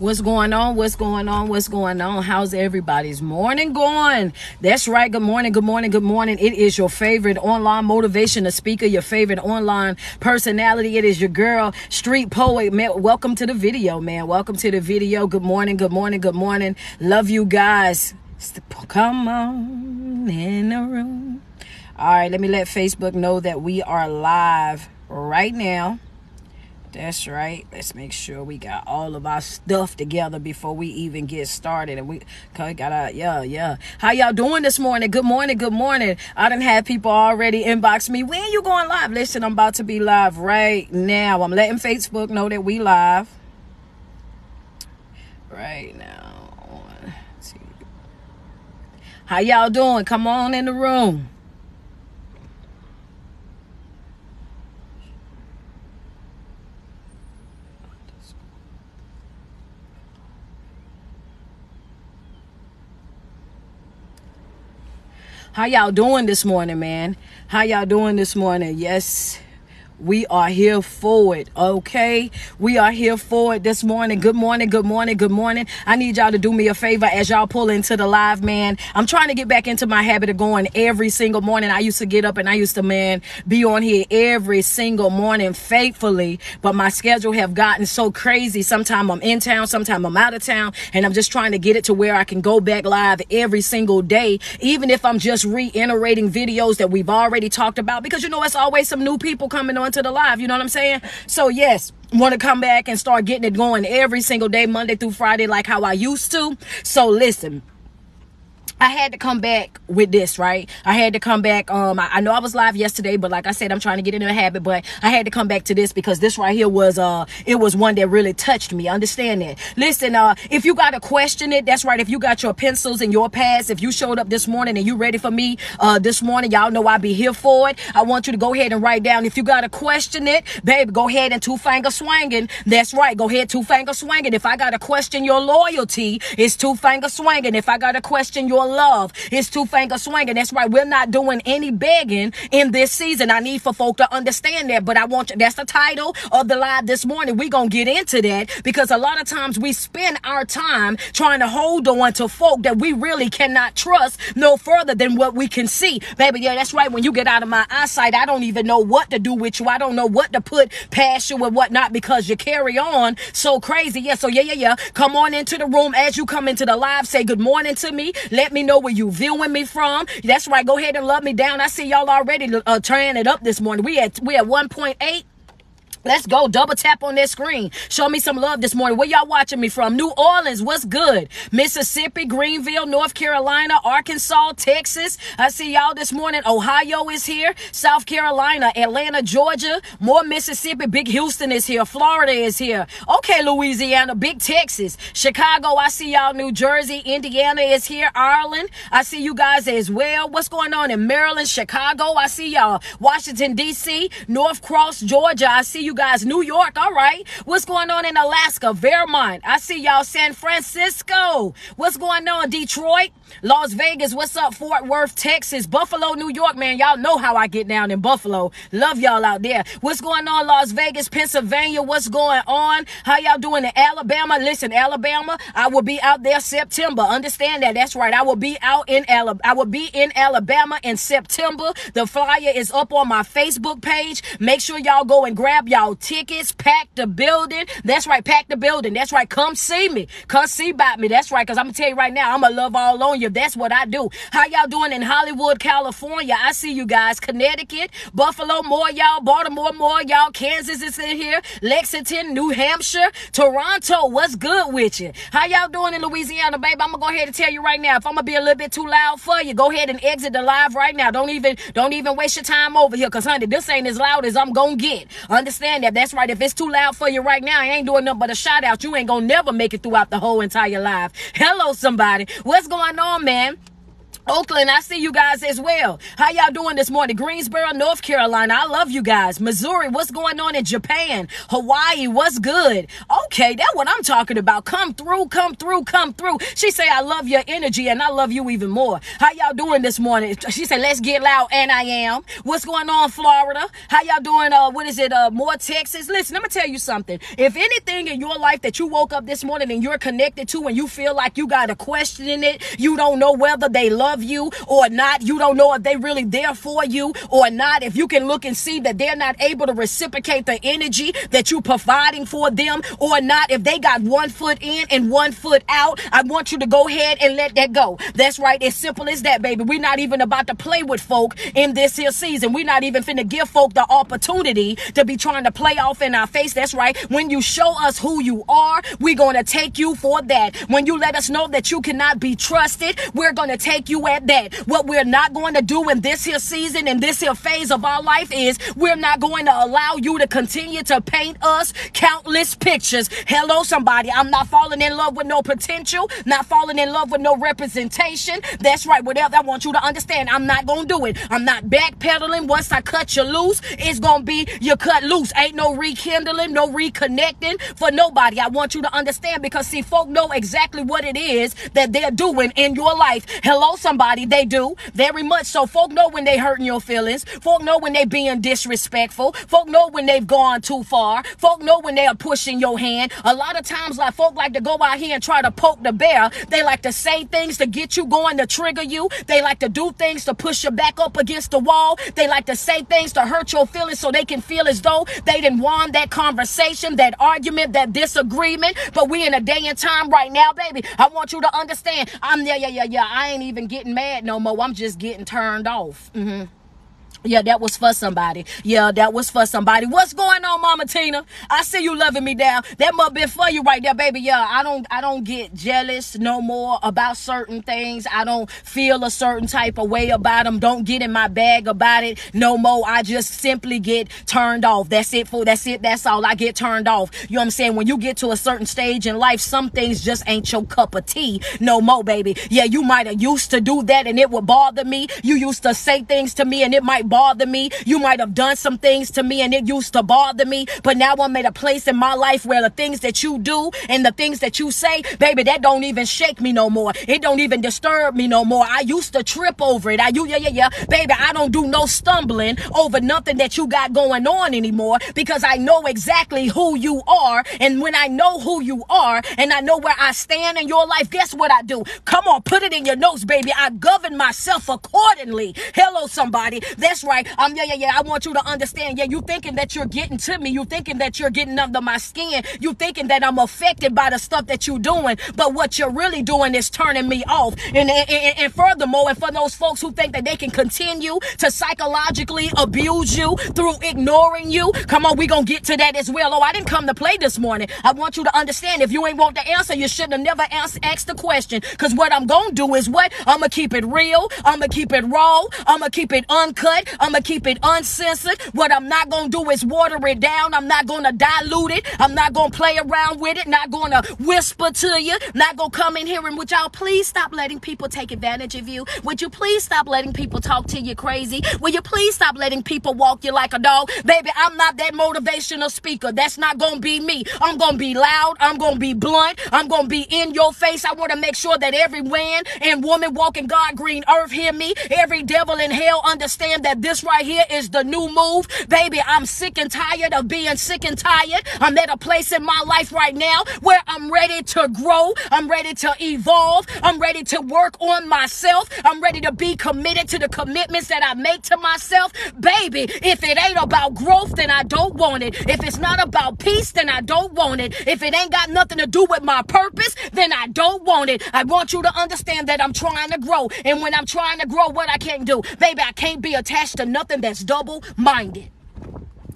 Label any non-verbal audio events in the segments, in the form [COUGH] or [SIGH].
What's going on? What's going on? What's going on? How's everybody's morning going? That's right. Good morning. Good morning. Good morning. It is your favorite online motivational speaker, your favorite online personality. It is your girl, street poet. Man, welcome to the video, man. Welcome to the video. Good morning. Good morning. Good morning. Love you guys. Come on in the room. All right. Let me let Facebook know that we are live right now. That's right. Let's make sure we got all of our stuff together before we even get started. And we got to, yeah, yeah. How y'all doing this morning? Good morning, good morning. I didn't have people already inbox me. When you going live? Listen, I'm about to be live right now. I'm letting Facebook know that we live right now. How y'all doing? Come on in the room. How y'all doing this morning, man? How y'all doing this morning? Yes. We are here for it, okay? We are here for it this morning. Good morning, good morning, good morning. I need y'all to do me a favor as y'all pull into the live, man. I'm trying to get back into my habit of going every single morning. I used to get up and I used to, man, be on here every single morning faithfully, but my schedule have gotten so crazy. Sometimes I'm in town, sometimes I'm out of town, and I'm just trying to get it to where I can go back live every single day, even if I'm just reiterating videos that we've already talked about, because you know, it's always some new people coming on to the live. You know what I'm saying? So yes, want to come back and start getting it going every single day, Monday through Friday, like how I used to. So listen, I had to come back with this, right? I had to come back. Um, I, I, know I was live yesterday, but like I said, I'm trying to get into a habit. But I had to come back to this because this right here was uh, it was one that really touched me. Understand that? Listen, uh, if you got to question it, that's right. If you got your pencils and your pads, if you showed up this morning and you ready for me, uh, this morning, y'all know I'll be here for it. I want you to go ahead and write down. If you got to question it, baby, go ahead and two finger swinging. That's right. Go ahead, two finger swinging. If I got to question your loyalty, it's two finger swinging. If I got to question your love. It's two finger swinging. That's right. We're not doing any begging in this season. I need for folk to understand that. But I want you, that's the title of the live this morning. We're going to get into that because a lot of times we spend our time trying to hold on to folk that we really cannot trust no further than what we can see. Baby, yeah, that's right. When you get out of my eyesight, I don't even know what to do with you. I don't know what to put past you and whatnot because you carry on so crazy. Yeah, so yeah, yeah, yeah. Come on into the room as you come into the live. Say good morning to me. Let me know where you viewing me from. That's right. Go ahead and love me down. I see y'all already uh, turning it up this morning. We at we at 1.8. Let's go. Double tap on that screen. Show me some love this morning. Where y'all watching me from? New Orleans. What's good? Mississippi, Greenville, North Carolina, Arkansas, Texas. I see y'all this morning. Ohio is here. South Carolina, Atlanta, Georgia. More Mississippi. Big Houston is here. Florida is here. Okay, Louisiana. Big Texas. Chicago. I see y'all. New Jersey. Indiana is here. Ireland. I see you guys as well. What's going on in Maryland, Chicago? I see y'all. Washington, D.C., Norcross, Georgia. I see you you guys. New York, all right. What's going on in Alaska? Vermont. I see y'all. San Francisco. What's going on? Detroit, Las Vegas. What's up? Fort Worth, Texas. Buffalo, New York, man. Y'all know how I get down in Buffalo. Love y'all out there. What's going on? Las Vegas, Pennsylvania. What's going on? How y'all doing in Alabama? Listen, Alabama, I will be out there September. Understand that. That's right. I will be out in Alabama. I will be in Alabama in September. The flyer is up on my Facebook page. Make sure y'all go and grab y'all tickets, pack the building. That's right, pack the building. That's right, come see me. Come see about me. That's right, because I'm going to tell you right now, I'm going to love all on you. That's what I do. How y'all doing in Hollywood, California? I see you guys. Connecticut, Buffalo, more y'all. Baltimore, more y'all. Kansas is in here. Lexington, New Hampshire, Toronto. What's good with you? How y'all doing in Louisiana, baby? I'm going to go ahead and tell you right now. If I'm going to be a little bit too loud for you, go ahead and exit the live right now. Don't even, don't even waste your time over here, because honey, this ain't as loud as I'm going to get. Understand? Understand that. That's right. If it's too loud for you right now, I ain't doing nothing but a shout out. You ain't gonna never make it throughout the whole entire life. Hello, somebody. What's going on, man? Oakland, I see you guys as well. How y'all doing this morning? Greensboro, North Carolina. I love you guys. Missouri, what's going on in Japan? Hawaii, what's good? Okay, that's what I'm talking about. Come through, come through, come through. She say, I love your energy and I love you even more. How y'all doing this morning? She said, let's get loud. And I am. What's going on, Florida? How y'all doing? Uh, what is it? Uh, more Texas? Listen, let me tell you something. If anything in your life that you woke up this morning and you're connected to and you feel like you got a question in it, you don't know whether they love love you or not. You don't know if they really there for you or not. If you can look and see that they're not able to reciprocate the energy that you're providing for them or not. If they got one foot in and one foot out, I want you to go ahead and let that go. That's right. As simple as that, baby. We're not even about to play with folk in this here season. We're not even finna give folk the opportunity to be trying to play off in our face. That's right. When you show us who you are, we're to take you for that. When you let us know that you cannot be trusted, we're to take you at that. What we're not going to do in this here season, in this here phase of our life is we're not going to allow you to continue to paint us countless pictures. Hello, somebody. I'm not falling in love with no potential, not falling in love with no representation. That's right. Whatever I want you to understand, I'm not going to do it. I'm not backpedaling. Once I cut you loose, it's going to be you cut loose. Ain't no rekindling, no reconnecting for nobody. I want you to understand because see, folk know exactly what it is that they're doing in your life. Hello, somebody somebody. They do. Very much so. Folk know when they hurting your feelings. Folk know when they being disrespectful. Folk know when they've gone too far. Folk know when they are pushing your hand. A lot of times, like folk like to go out here and try to poke the bear. They like to say things to get you going to trigger you. They like to do things to push you back up against the wall. They like to say things to hurt your feelings so they can feel as though they didn't want that conversation, that argument, that disagreement. But we in a day and time right now, baby. I want you to understand. I'm yeah, yeah, yeah, yeah. I ain't even getting mad no more. I'm just getting turned off. Mm-hmm. Yeah, that was for somebody. Yeah, that was for somebody. What's going on, Mama Tina? I see you loving me down. That must be for you right there, baby. Yeah, I don't I don't get jealous no more about certain things. I don't feel a certain type of way about them. Don't get in my bag about it no more. I just simply get turned off. That's it for that's it. That's all. I get turned off. You know what I'm saying? When you get to a certain stage in life, some things just ain't your cup of tea no more, baby. Yeah, you might have used to do that and it would bother me. You used to say things to me and it might bother me. You might have done some things to me and it used to bother me, but now I'm at a place in my life where the things that you do and the things that you say, baby, that don't even shake me no more. It don't even disturb me no more. I used to trip over it. I you yeah yeah yeah, baby, I don't do no stumbling over nothing that you got going on anymore because I know exactly who you are, and when I know who you are and I know where I stand in your life, guess what I do? Come on, put it in your notes, baby. I govern myself accordingly. Hello, somebody. That's right. Um, yeah, yeah, yeah. I want you to understand. Yeah, you thinking that you're getting to me. You thinking that you're getting under my skin. You thinking that I'm affected by the stuff that you're doing. But what you're really doing is turning me off. And, and, and, and furthermore, and for those folks who think that they can continue to psychologically abuse you through ignoring you, come on, we gonna get to that as well. Oh, I didn't come to play this morning. I want you to understand if you ain't want the answer, you shouldn't have never asked, asked the question. Cause what I'm gonna do is what? I'm gonna keep it real. I'm gonna keep it raw. I'm gonna keep it uncut. I'm gonna keep it uncensored. What I'm not gonna do is water it down. I'm not gonna dilute it. I'm not gonna play around with it. Not gonna whisper to you. Not gonna come in here and would y'all please stop letting people take advantage of you? Would you please stop letting people talk to you crazy? Will you please stop letting people walk you like a dog? Baby, I'm not that motivational speaker. That's not gonna be me. I'm gonna be loud. I'm gonna be blunt. I'm gonna be in your face. I wanna make sure that every man and woman walking God green earth hear me. Every devil in hell understand that this right here is the new move. Baby, I'm sick and tired of being sick and tired. I'm at a place in my life right now where I'm ready to grow. I'm ready to evolve. I'm ready to work on myself. I'm ready to be committed to the commitments that I make to myself. Baby, if it ain't about growth, then I don't want it. If it's not about peace, then I don't want it. If it ain't got nothing to do with my purpose, then I don't want it. I want you to understand that I'm trying to grow. And when I'm trying to grow, what I can't do, baby, I can't be attached to nothing that's double minded.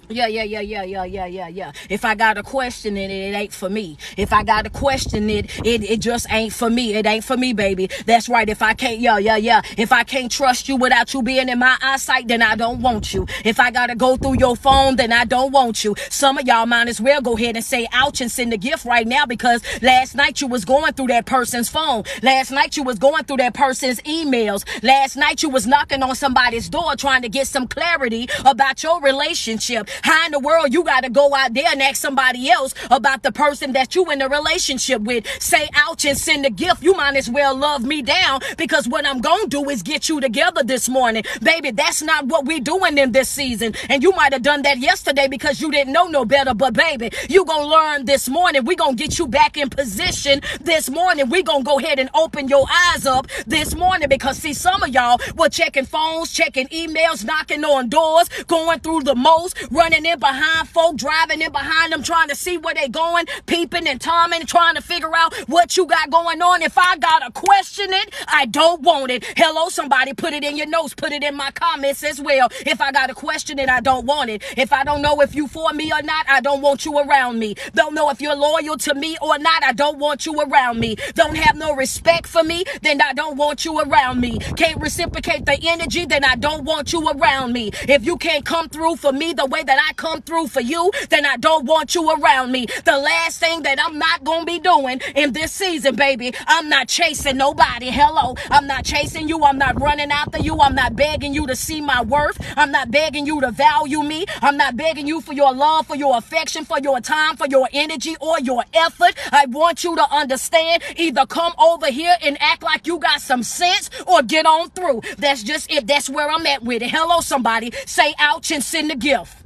Yeah, yeah, yeah, yeah, yeah, yeah, yeah, yeah. If I got to question it, it ain't for me. If I got to question it, it, it just ain't for me. It ain't for me, baby. That's right. If I can't, yeah, yeah, yeah. If I can't trust you without you being in my eyesight, then I don't want you. If I got to go through your phone, then I don't want you. Some of y'all might as well go ahead and say ouch and send a gift right now because last night you was going through that person's phone. Last night you was going through that person's emails. Last night you was knocking on somebody's door trying to get some clarity about your relationship. How in the world you got to go out there and ask somebody else about the person that you in a relationship with? Say ouch and send a gift. You might as well love me down because what I'm going to do is get you together this morning. Baby, that's not what we doing in this season. And you might have done that yesterday because you didn't know no better. But baby, you going to learn this morning. we going to get you back in position this morning. we going to go ahead and open your eyes up this morning because see, some of y'all were checking phones, checking emails, knocking on doors, going through the most, running in behind folk, driving in behind them, trying to see where they going, peeping and toming, trying to figure out what you got going on. If I gotta question it, I don't want it. Hello, somebody put it in your notes, put it in my comments as well. If I gotta question it, I don't want it. If I don't know if you for me or not, I don't want you around me. Don't know if you're loyal to me or not, I don't want you around me. Don't have no respect for me, then I don't want you around me. Can't reciprocate the energy, then I don't want you around me. If you can't come through for me the way that I come through for you, then I don't want you around me. The last thing that I'm not gonna be doing in this season, baby, I'm not chasing nobody. Hello, I'm not chasing you. I'm not running after you. I'm not begging you to see my worth. I'm not begging you to value me. I'm not begging you for your love, for your affection, for your time, for your energy, or your effort. I want you to understand either come over here and act like you got some sense or get on through. That's just it. That's where I'm at with it. Hello, somebody. Say ouch and send a gift.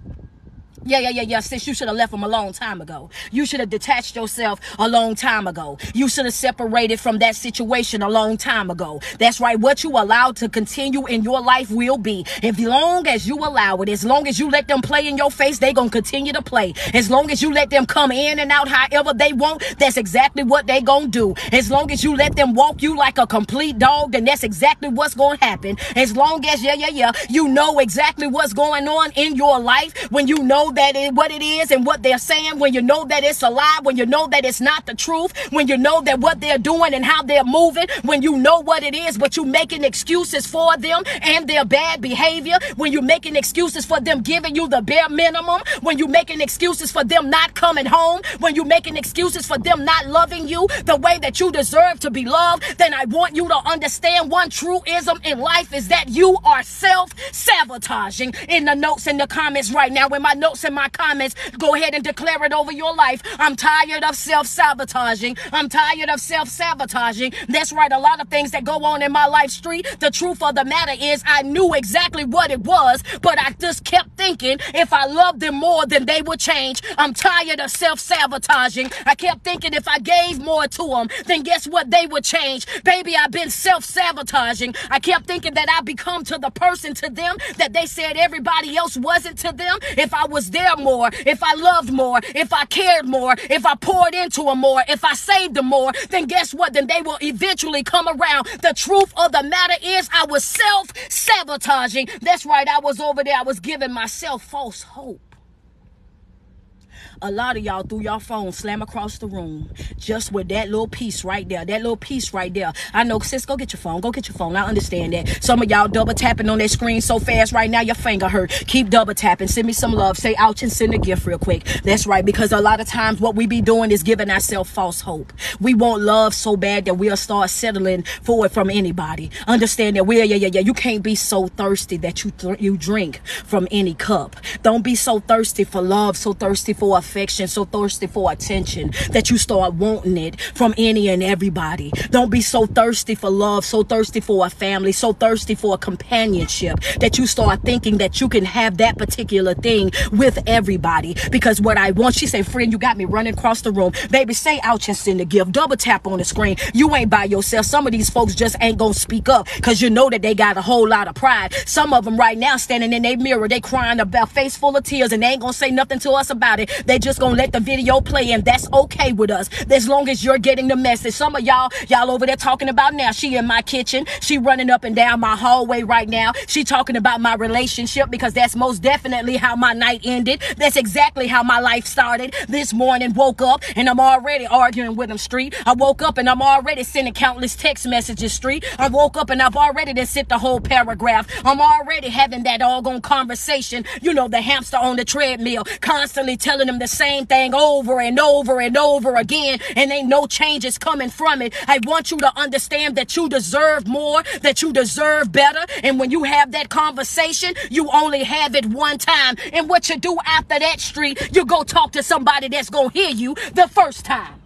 Yeah, yeah, yeah, yeah. Sis, you should have left him a long time ago. You should have detached yourself a long time ago. You should have separated from that situation a long time ago. That's right. What you allow to continue in your life will be. As long as you allow it, as long as you let them play in your face, they gonna continue to play. As long as you let them come in and out however they want, that's exactly what they gonna do. As long as you let them walk you like a complete dog, then that's exactly what's gonna happen. As long as, yeah, yeah, yeah, you know exactly what's going on in your life, when you know that it, what it is and what they're saying, when you know that it's a lie, when you know that it's not the truth, when you know that what they're doing and how they're moving, when you know what it is, but you're making excuses for them and their bad behavior, when you're making excuses for them giving you the bare minimum, when you're making excuses for them not coming home, when you're making excuses for them not loving you the way that you deserve to be loved, then I want you to understand one truism in life is that you are self sabotaging. In the notes in the comments right now, in my notes in my comments. Go ahead and declare it over your life. I'm tired of self sabotaging. I'm tired of self sabotaging. That's right. A lot of things that go on in my life street. The truth of the matter is, I knew exactly what it was, but I just kept thinking if I loved them more, then they would change. I'm tired of self sabotaging. I kept thinking if I gave more to them, then guess what? They would change. Baby, I've been self sabotaging. I kept thinking that I'd become to the person to them that they said everybody else wasn't to them. If I was there more, if I loved more, if I cared more, if I poured into them more, if I saved them more, then guess what? Then they will eventually come around. The truth of the matter is, I was self sabotaging. That's right, I was over there, I was giving myself false hope. A lot of y'all threw your phone slam across the room just with that little piece right there. That little piece right there. I know, sis, go get your phone. Go get your phone. I understand that. Some of y'all double tapping on that screen so fast right now, your finger hurt. Keep double tapping. Send me some love. Say ouch and send a gift real quick. That's right, because a lot of times what we be doing is giving ourselves false hope. We want love so bad that we'll start settling for it from anybody. Understand that we're, yeah, yeah, yeah. You can't be so thirsty that you, th- you drink from any cup. Don't be so thirsty for love, so thirsty for a affection, so thirsty for attention that you start wanting it from any and everybody. Don't be so thirsty for love, so thirsty for a family, so thirsty for a companionship that you start thinking that you can have that particular thing with everybody. Because what I want, she said, friend, you got me running across the room. Baby, say ouch and send a gift. Double tap on the screen. You ain't by yourself. Some of these folks just ain't gonna speak up because you know that they got a whole lot of pride. Some of them right now standing in their mirror, they crying about face full of tears and they ain't gonna say nothing to us about it. They they just gonna let the video play, and that's okay with us. As long as you're getting the message. Some of y'all, y'all over there talking about now. She in my kitchen. She running up and down my hallway right now. She talking about my relationship because that's most definitely how my night ended. That's exactly how my life started. This morning, woke up and I'm already arguing with him street. I woke up and I'm already sending countless text messages street. I woke up and I've already then sent the whole paragraph. I'm already having that doggone conversation. You know, the hamster on the treadmill, constantly telling them the same thing over and over and over again, and ain't no changes coming from it. I want you to understand that you deserve more, that you deserve better. And when you have that conversation, you only have it one time. And what you do after that street, you go talk to somebody that's to hear you the first time.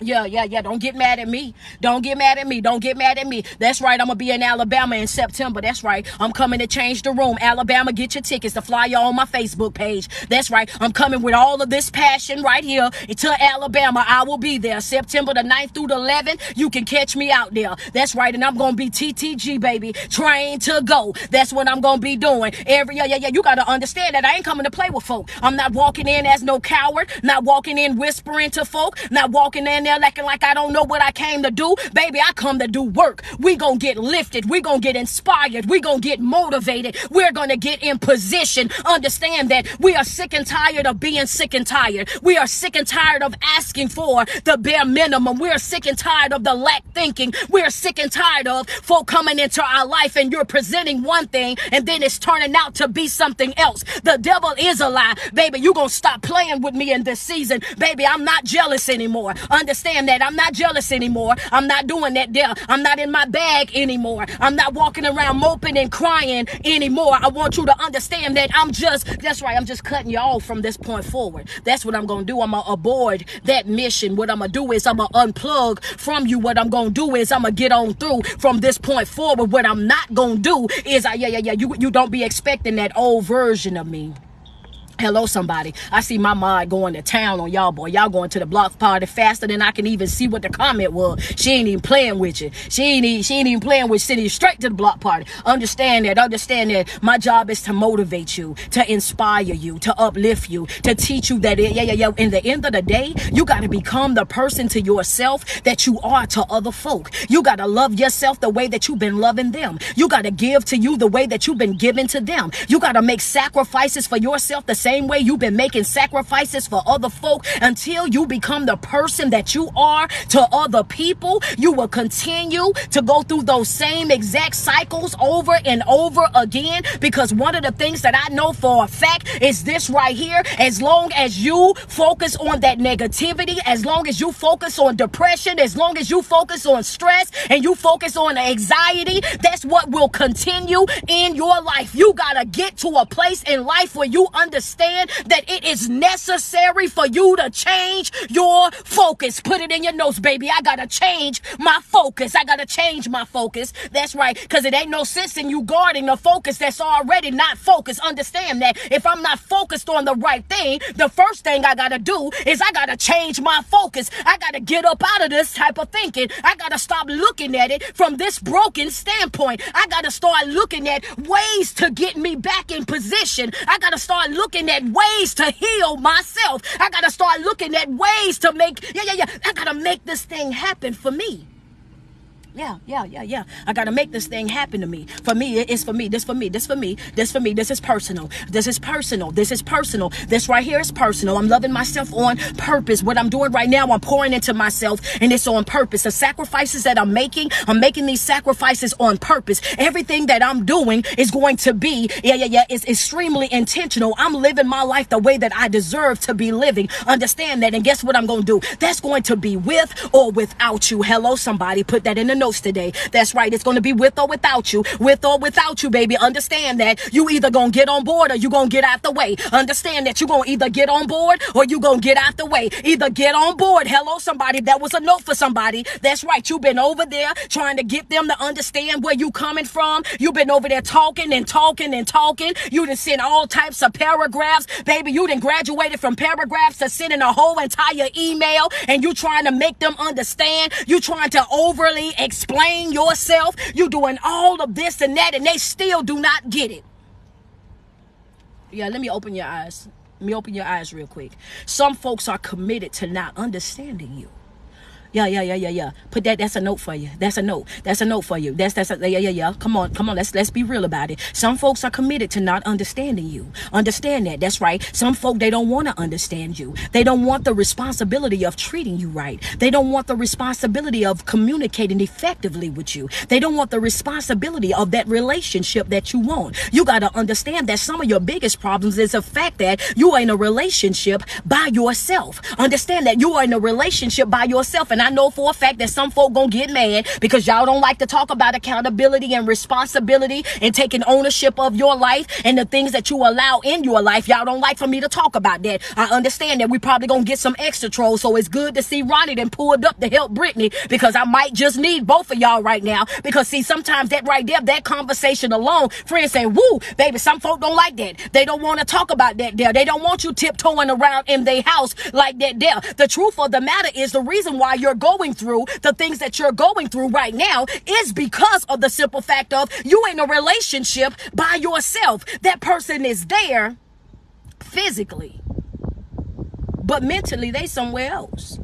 Yeah, yeah, yeah. Don't get mad at me. Don't get mad at me. Don't get mad at me. That's right. I'm going to be in Alabama in September. That's right. I'm coming to change the room. Alabama, get your tickets to fly you on my Facebook page. That's right. I'm coming with all of this passion right here to Alabama. I will be there September the 9th through the 11th. You can catch me out there. That's right. And I'm going to be TTG, baby. Train to go. That's what I'm going to be doing. Every, yeah, yeah, yeah. You got to understand that I ain't coming to play with folk. I'm not walking in as no coward, not walking in whispering to folk, not walking in there acting like I don't know what I came to do. Baby, I come to do work. We gonna get lifted. We gonna get inspired. We gonna get motivated. We're gonna get in position. Understand that we are sick and tired of being sick and tired. We are sick and tired of asking for the bare minimum. We're sick and tired of the lack thinking. We're sick and tired of folk coming into our life and you're presenting one thing and then it's turning out to be something else. The devil is a lie. Baby, you gonna stop playing with me in this season. Baby, I'm not jealous anymore. Understand understand that I'm not jealous anymore. I'm not doing that there. I'm not in my bag anymore. I'm not walking around moping and crying anymore. I want you to understand that I'm just, that's right, I'm just cutting you off from this point forward. That's what I'm going to do. I'm going to avoid that mission. What I'm going to do is I'm going to unplug from you. What I'm going to do is I'm going to get on through from this point forward. What I'm not going to do is, I, yeah, yeah, yeah, you, you don't be expecting that old version of me. Hello, somebody. I see my mind going to town on y'all, boy. Y'all going to the block party faster than I can even see what the comment was. She ain't even playing with you. She ain't even, she ain't even playing with you straight to the block party. Understand that. Understand that. My job is to motivate you, to inspire you, to uplift you, to teach you that, yeah, yeah, yeah. In the end of the day, you got to become the person to yourself that you are to other folk. You got to love yourself the way that you've been loving them. You got to give to you the way that you've been giving to them. You got to make sacrifices for yourself the same way you've been making sacrifices for other folk until you become the person that you are to other people, you will continue to go through those same exact cycles over and over again. Because one of the things that I know for a fact is this right here. As long as you focus on that negativity, as long as you focus on depression, as long as you focus on stress and you focus on anxiety, that's what will continue in your life. You got to get to a place in life where you understand understand that it is necessary for you to change your focus. Put it in your notes, baby. I gotta change my focus. I gotta change my focus. That's right. Cause it ain't no sense in you guarding the focus that's already not focused. Understand that if I'm not focused on the right thing, the first thing I gotta do is I gotta change my focus. I gotta get up out of this type of thinking. I gotta stop looking at it from this broken standpoint. I gotta start looking at ways to get me back in position. I gotta start looking at ways to heal myself. I got to start looking at ways to make, yeah, yeah, yeah. I got to make this thing happen for me. Yeah, yeah, yeah, yeah. I gotta make this thing happen to me. For me, it's for me. This for me. This for me. This for me. This is personal. This is personal. This is personal. This right here is personal. I'm loving myself on purpose. What I'm doing right now, I'm pouring into myself, and it's on purpose. The sacrifices that I'm making, I'm making these sacrifices on purpose. Everything that I'm doing is going to be, yeah, yeah, yeah, it's extremely intentional. I'm living my life the way that I deserve to be living. Understand that, and guess what I'm gonna do? That's going to be with or without you. Hello, somebody. Put that in the note today. That's right. It's going to be with or without you. With or without you, baby. Understand that you either going to get on board or you going to get out the way. Understand that you going to either get on board or you going to get out the way. Either get on board. Hello, somebody. That was a note for somebody. That's right. You've been over there trying to get them to understand where you coming from. You've been over there talking and talking and talking. You done sent all types of paragraphs. Baby, you done graduated from paragraphs to sending a whole entire email and you trying to make them understand. You trying to overly explain yourself. You're doing all of this and that, and they still do not get it. Yeah, let me open your eyes. Let me open your eyes real quick. Some folks are committed to not understanding you. Yeah, yeah, yeah, yeah, yeah. Put that. That's a note for you. That's a note. That's a note for you. That's that's a, yeah, yeah, yeah. Come on, come on. Let's let's be real about it. Some folks are committed to not understanding you. Understand that. That's right. Some folk they don't want to understand you. They don't want the responsibility of treating you right. They don't want the responsibility of communicating effectively with you. They don't want the responsibility of that relationship that you want. You got to understand that some of your biggest problems is the fact that you are in a relationship by yourself. Understand that you are in a relationship by yourself. And I know for a fact that some folk gonna get mad because y'all don't like to talk about accountability and responsibility and taking ownership of your life and the things that you allow in your life. Y'all don't like for me to talk about that. I understand that we probably gonna get some extra trolls. So it's good to see Ronnie then pulled up to help Brittany because I might just need both of y'all right now. Because see, sometimes that right there, that conversation alone, friends say, woo, baby, some folk don't like that. They don't want to talk about that there. They don't want you tiptoeing around in their house like that there. The truth of the matter is the reason why you're you're going through, the things that you're going through right now, is because of the simple fact of you in a relationship by yourself. That person is there physically, but mentally they somewhere else.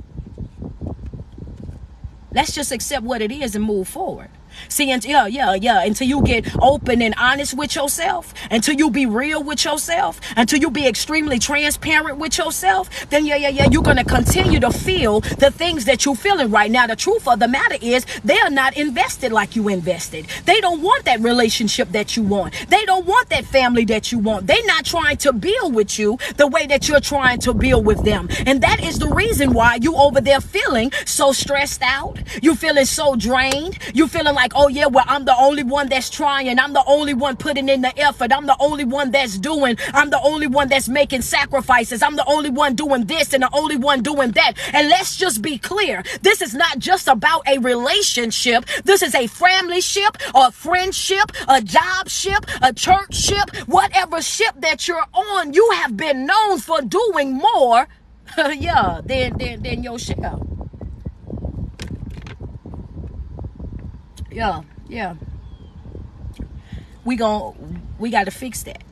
Let's just accept what it is and move forward. See, and yeah, oh, yeah, yeah. Until you get open and honest with yourself, until you be real with yourself, until you be extremely transparent with yourself, then yeah, yeah, yeah, you're gonna continue to feel the things that you're feeling right now. The truth of the matter is they are not invested like you invested. They don't want that relationship that you want. They don't want that family that you want. They're not trying to build with you the way that you're trying to build with them. And that is the reason why you over there feeling so stressed out. You feeling so drained. You feeling like like, oh yeah, well, I'm the only one that's trying. I'm the only one putting in the effort. I'm the only one that's doing. I'm the only one that's making sacrifices. I'm the only one doing this and the only one doing that. And let's just be clear. This is not just about a relationship. This is a family ship, a friendship, a job ship, a church ship, whatever ship that you're on. You have been known for doing more, [LAUGHS] yeah, than, than, than your. Yeah, yeah. We gon' we got to fix that.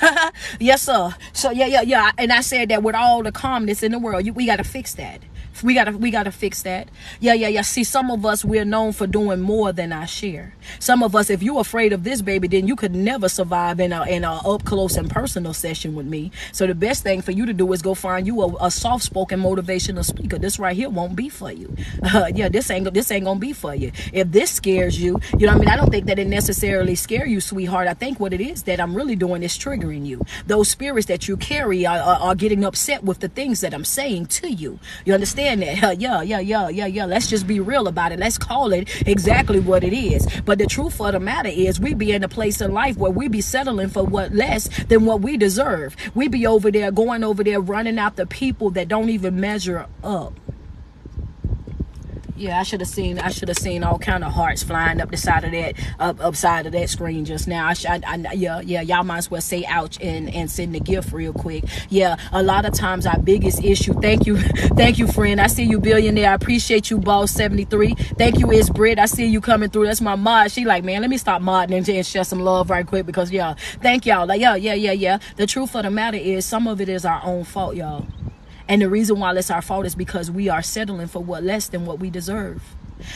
[LAUGHS] yes, sir. So yeah, yeah, yeah. And I said that with all the calmness in the world, you, we got to fix that. We gotta we gotta fix that. Yeah, yeah, yeah. See, some of us we're known for doing more than our share. Some of us, if you're afraid of this baby, then you could never survive in a in a up close and personal session with me. So the best thing for you to do is go find you a, a soft spoken motivational speaker. This right here won't be for you. Uh, [LAUGHS] yeah, this ain't this ain't gonna be for you. If this scares you, you know what I mean. I don't think that it necessarily scare you, sweetheart. I think what it is that I'm really doing is triggering you. Those spirits that you carry are, are, are getting upset with the things that I'm saying to you. You understand? That. Yeah, yeah, yeah, yeah, yeah. Let's just be real about it. Let's call it exactly what it is. But the truth of the matter is, we be in a place in life where we be settling for what less than what we deserve. We be over there going over there running after people that don't even measure up yeah, I should have seen. I should have seen all kind of hearts flying up the side of that, up upside of that screen just now. I, I, I yeah, yeah. Y'all might as well say ouch and and send the gift real quick. Yeah, a lot of times our biggest issue. Thank you, [LAUGHS] thank you, friend. I see you, billionaire. I appreciate you, boss seventy three. Thank you, is Brit. I see you coming through. That's my mod. She like, man, let me stop modding and, and share some love right quick because yeah, thank y'all. Like, yeah, yeah, yeah, yeah. The truth of the matter is, some of it is our own fault, y'all. And the reason why it's our fault is because we are settling for what less than what we deserve.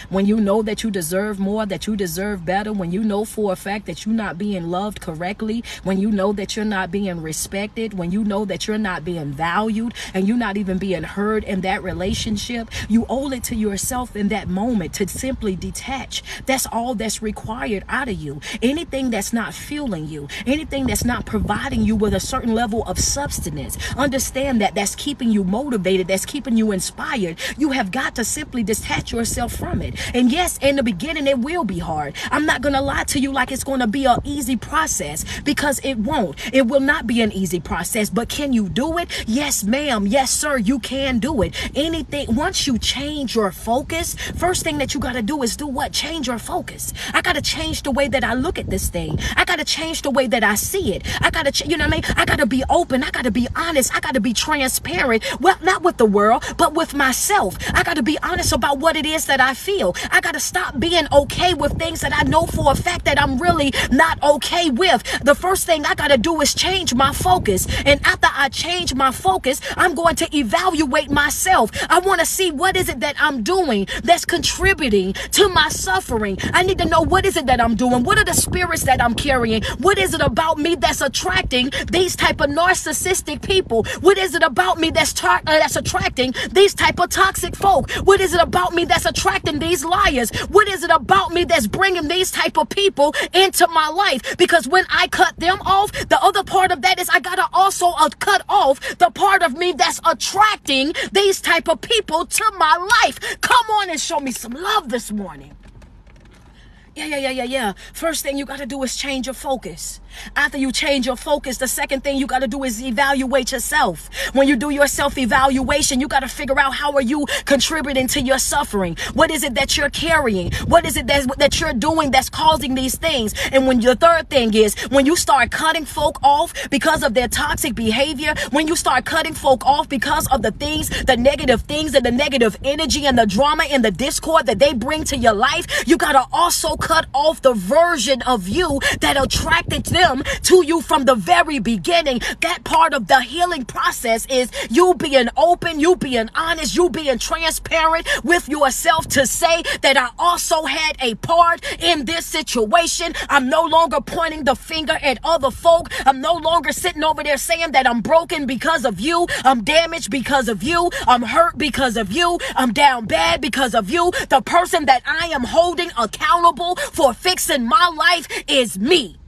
When you know that you deserve more, that you deserve better, when you know for a fact that you're not being loved correctly, when you know that you're not being respected, when you know that you're not being valued and you're not even being heard in that relationship, you owe it to yourself in that moment to simply detach. That's all that's required out of you. Anything that's not fueling you, anything that's not providing you with a certain level of substance, understand that that's keeping you motivated, that's keeping you inspired. You have got to simply detach yourself from from it. And yes, in the beginning, it will be hard. I'm not going to lie to you like it's going to be an easy process because it won't. It will not be an easy process. But can you do it? Yes, ma'am. Yes, sir. You can do it. Anything, once you change your focus, first thing that you got to do is do what? Change your focus. I got to change the way that I look at this thing. I got to change the way that I see it. I got to, you know what I mean? I got to be open. I got to be honest. I got to be transparent. Well, not with the world, but with myself. I got to be honest about what it is that I feel. I got to stop being okay with things that I know for a fact that I'm really not okay with. The first thing I got to do is change my focus. And after I change my focus, I'm going to evaluate myself. I want to see what is it that I'm doing that's contributing to my suffering. I need to know what is it that I'm doing? What are the spirits that I'm carrying? What is it about me that's attracting these type of narcissistic people? What is it about me that's tar- uh, that's attracting these type of toxic folk? What is it about me that's attracting these liars? What is it about me that's bringing these type of people into my life? Because when I cut them off, the other part of that is I gotta also uh, cut off the part of me that's attracting these type of people to my life. Come on and show me some love this morning. Yeah, yeah, yeah, yeah, yeah. First thing you got to do is change your focus. After you change your focus, the second thing you got to do is evaluate yourself. When you do your self evaluation, you got to figure out how are you contributing to your suffering? What is it that you're carrying? What is it that, that you're doing that's causing these things? And when your third thing is when you start cutting folk off because of their toxic behavior, when you start cutting folk off because of the things, the negative things and the negative energy and the drama and the discord that they bring to your life, you got to also cut off the version of you that attracted them to you from the very beginning. That part of the healing process is you being open, you being honest, you being transparent with yourself to say that I also had a part in this situation. I'm no longer pointing the finger at other folk. I'm no longer sitting over there saying that I'm broken because of you. I'm damaged because of you. I'm hurt because of you. I'm down bad because of you. The person that I am holding accountable for fixing my life is me.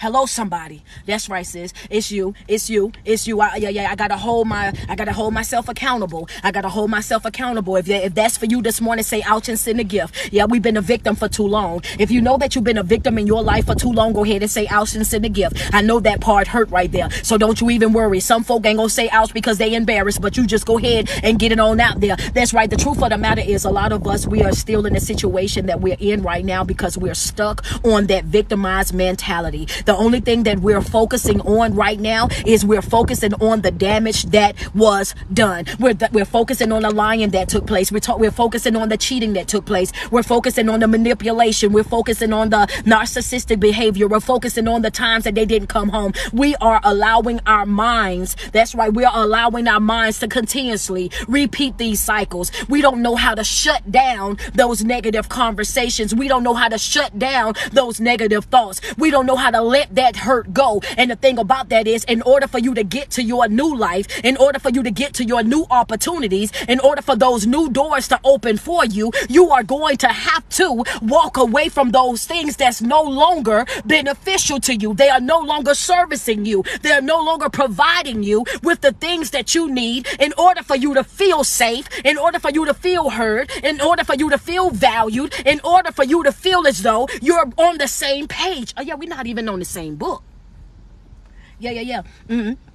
Hello, somebody. That's right, sis. It's you. It's you. It's you. I, yeah, yeah. I gotta hold my. I gotta hold myself accountable. I gotta hold myself accountable. If if that's for you this morning, say ouch and send a gift. Yeah, we've been a victim for too long. If you know that you've been a victim in your life for too long, go ahead and say ouch and send a gift. I know that part hurt right there. So don't you even worry. Some folk ain't gonna say ouch because they embarrassed, but you just go ahead and get it on out there. That's right. The truth of the matter is, a lot of us we are still in the situation that we're in right now because we're stuck on that victimized mentality. The only thing that we're focusing on right now is we're focusing on the damage that was done. We're, we're focusing on the lying that took place. We're, we're focusing on the cheating that took place. We're focusing on the manipulation. We're focusing on the narcissistic behavior. We're focusing on the times that they didn't come home. We are allowing our minds, that's right, we are allowing our minds to continuously repeat these cycles. We don't know how to shut down those negative conversations. We don't know how to shut down those negative thoughts. We don't know how to let that hurt go. And the thing about that is, in order for you to get to your new life, in order for you to get to your new opportunities, in order for those new doors to open for you, you are going to have to walk away from those things that's no longer beneficial to you. They are no longer servicing you. They are no longer providing you with the things that you need in order for you to feel safe, in order for you to feel heard, in order for you to feel valued, in order for you to feel as though you're on the same page. Oh, yeah, we're not even on the same book. Yeah, yeah, yeah. Mm-hmm.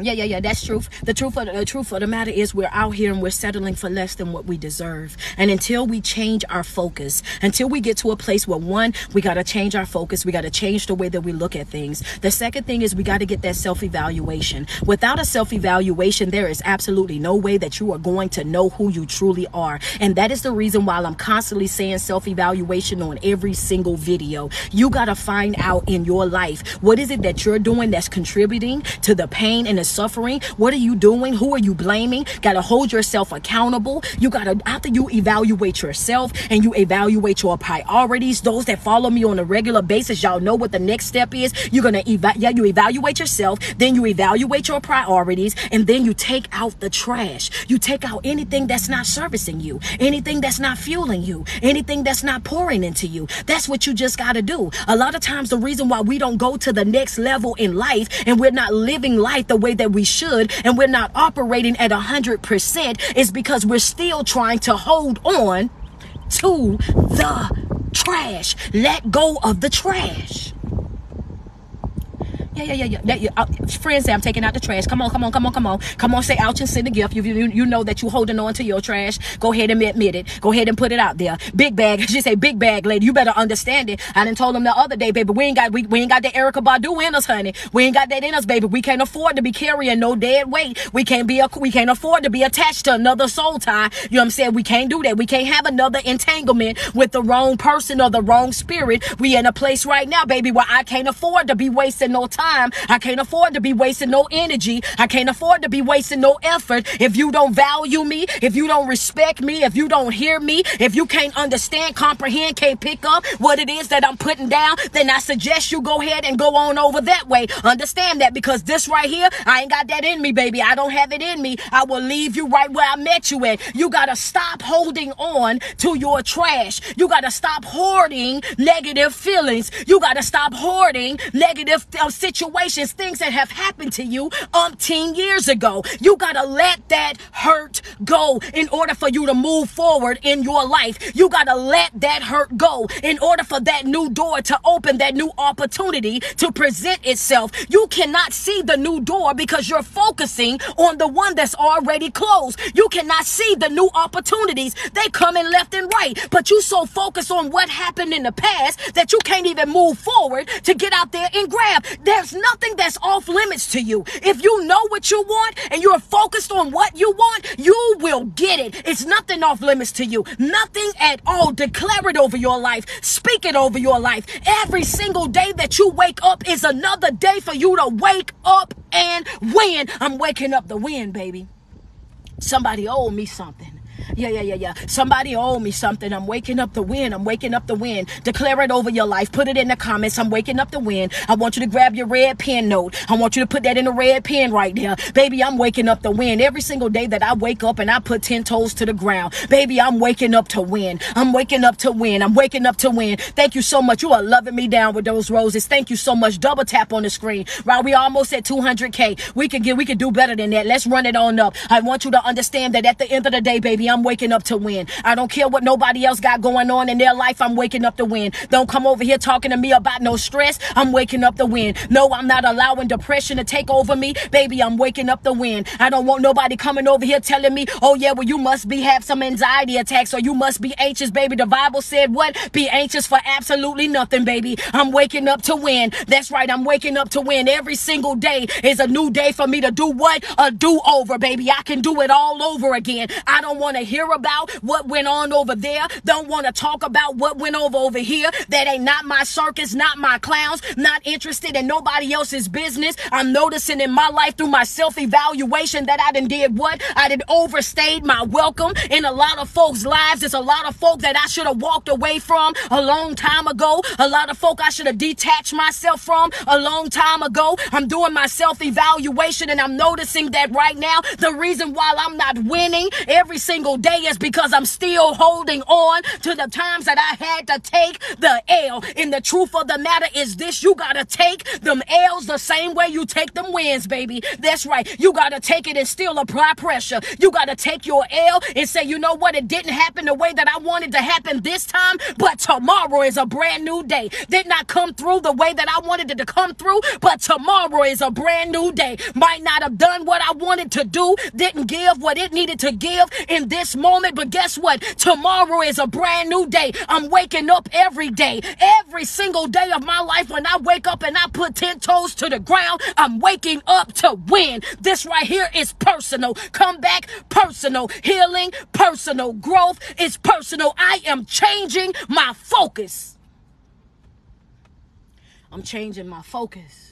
Yeah, yeah, yeah. That's truth. The truth of the, the, truth of the matter is we're out here and we're settling for less than what we deserve. And until we change our focus, until we get to a place where one, we got to change our focus, we got to change the way that we look at things. The second thing is we got to get that self-evaluation. Without a self-evaluation, there is absolutely no way that you are going to know who you truly are. And that is the reason why I'm constantly saying self-evaluation on every single video. You got to find out in your life what is it that you're doing that's contributing to the pain and suffering? What are you doing? Who are you blaming? Got to hold yourself accountable. You got to, after you evaluate yourself and you evaluate your priorities, those that follow me on a regular basis, y'all know what the next step is. You're going to, eva- yeah, you evaluate yourself, then you evaluate your priorities, and then you take out the trash. You take out anything that's not servicing you, anything that's not fueling you, anything that's not pouring into you. That's what you just got to do. A lot of times, the reason why we don't go to the next level in life and we're not living life the way that we should and we're not operating at 100% is because we're still trying to hold on to the trash. Let go of the trash. Yeah, yeah, yeah, yeah. That, uh, friends say I'm taking out the trash. Come on, come on, come on, come on. Come on, say ouch and send a gift. You, you, you know that you're holding on to your trash. Go ahead and admit it. Go ahead and put it out there. Big bag. [LAUGHS] She say big bag, lady. You better understand it. I done told them the other day, baby. We ain't got we, we ain't got that Erykah Badu in us, honey. We ain't got that in us, baby. We can't afford to be carrying no dead weight. We can't be a we can't afford to be attached to another soul tie. You know what I'm saying? We can't do that. We can't have another entanglement with the wrong person or the wrong spirit. We in a place right now, baby, where I can't afford to be wasting no time. I can't afford to be wasting no energy. I can't afford to be wasting no effort. If you don't value me, if you don't respect me, if you don't hear me, if you can't understand, comprehend, can't pick up what it is that I'm putting down, then I suggest you go ahead and go on over that way. Understand that because this right here, I ain't got that in me, baby. I don't have it in me. I will leave you right where I met you at. You gotta stop holding on to your trash. You gotta stop hoarding negative feelings. You gotta stop hoarding negative uh, situations, things that have happened to you umpteen years ago. You gotta let that hurt go in order for you to move forward in your life. You gotta let that hurt go in order for that new door to open, that new opportunity to present itself. You cannot see the new door because you're focusing on the one that's already closed. You cannot see the new opportunities. They come in left and right, but you so focused on what happened in the past that you can't even move forward to get out there and grab. There's nothing that's off limits to you. If you know what you want and you're focused on what you want, you will get it. It's nothing off limits to you. Nothing at all. Declare it over your life. Speak it over your life. Every single day that you wake up is another day for you to wake up and win. I'm waking up the win, baby. Somebody owe me something. Yeah, yeah, yeah, yeah. Somebody owe me something. I'm waking up the wind. I'm waking up the wind. Declare it over your life. Put it in the comments. I'm waking up the wind. I want you to grab your red pen note. I want you to put that in a red pen right there. Baby, I'm waking up the wind. Every single day that I wake up and I put 10 toes to the ground. Baby, I'm waking up to win. I'm waking up to win. I'm waking up to win. Thank you so much. You are loving me down with those roses. Thank you so much. Double tap on the screen. Right, we almost at 200K. We can get, we can do better than that. Let's run it on up. I want you to understand that at the end of the day, baby, I'm waking up to win. I don't care what nobody else got going on in their life. I'm waking up to win. Don't come over here talking to me about no stress. I'm waking up to win. No, I'm not allowing depression to take over me. Baby, I'm waking up to win. I don't want nobody coming over here telling me, oh yeah, well you must be have some anxiety attacks or you must be anxious, baby. The Bible said what? Be anxious for absolutely nothing, baby. I'm waking up to win. That's right. I'm waking up to win. Every single day is a new day for me to do what? A do over, baby. I can do it all over again. I don't want to hear about what went on over there. Don't want to talk about what went over over here. That ain't not my circus, not my clowns. Not interested in nobody else's business. I'm noticing in my life through my self-evaluation that I done did what? I did overstayed my welcome in a lot of folks' lives. There's a lot of folk that I should have walked away from a long time ago. A lot of folk I should have detached myself from a long time ago. I'm doing my self-evaluation and I'm noticing that right now the reason why I'm not winning every single day is because I'm still holding on to the times that I had to take the L. And the truth of the matter is this you gotta take them L's the same way you take them wins, baby. That's right. You gotta take it and still apply pressure. You gotta take your L and say, you know what? It didn't happen the way that I wanted to happen this time, but tomorrow is a brand new day. Did not come through the way that I wanted it to come through, but tomorrow is a brand new day. Might not have done what I wanted to do, didn't give what it needed to give in this moment, but guess what? Tomorrow is a brand new day. I'm waking up every day, every single day of my life. When I wake up and I put 10 toes to the ground, I'm waking up to win. This right here is personal. Come back, personal. Healing, personal. Growth is personal. I am changing my focus. I'm changing my focus.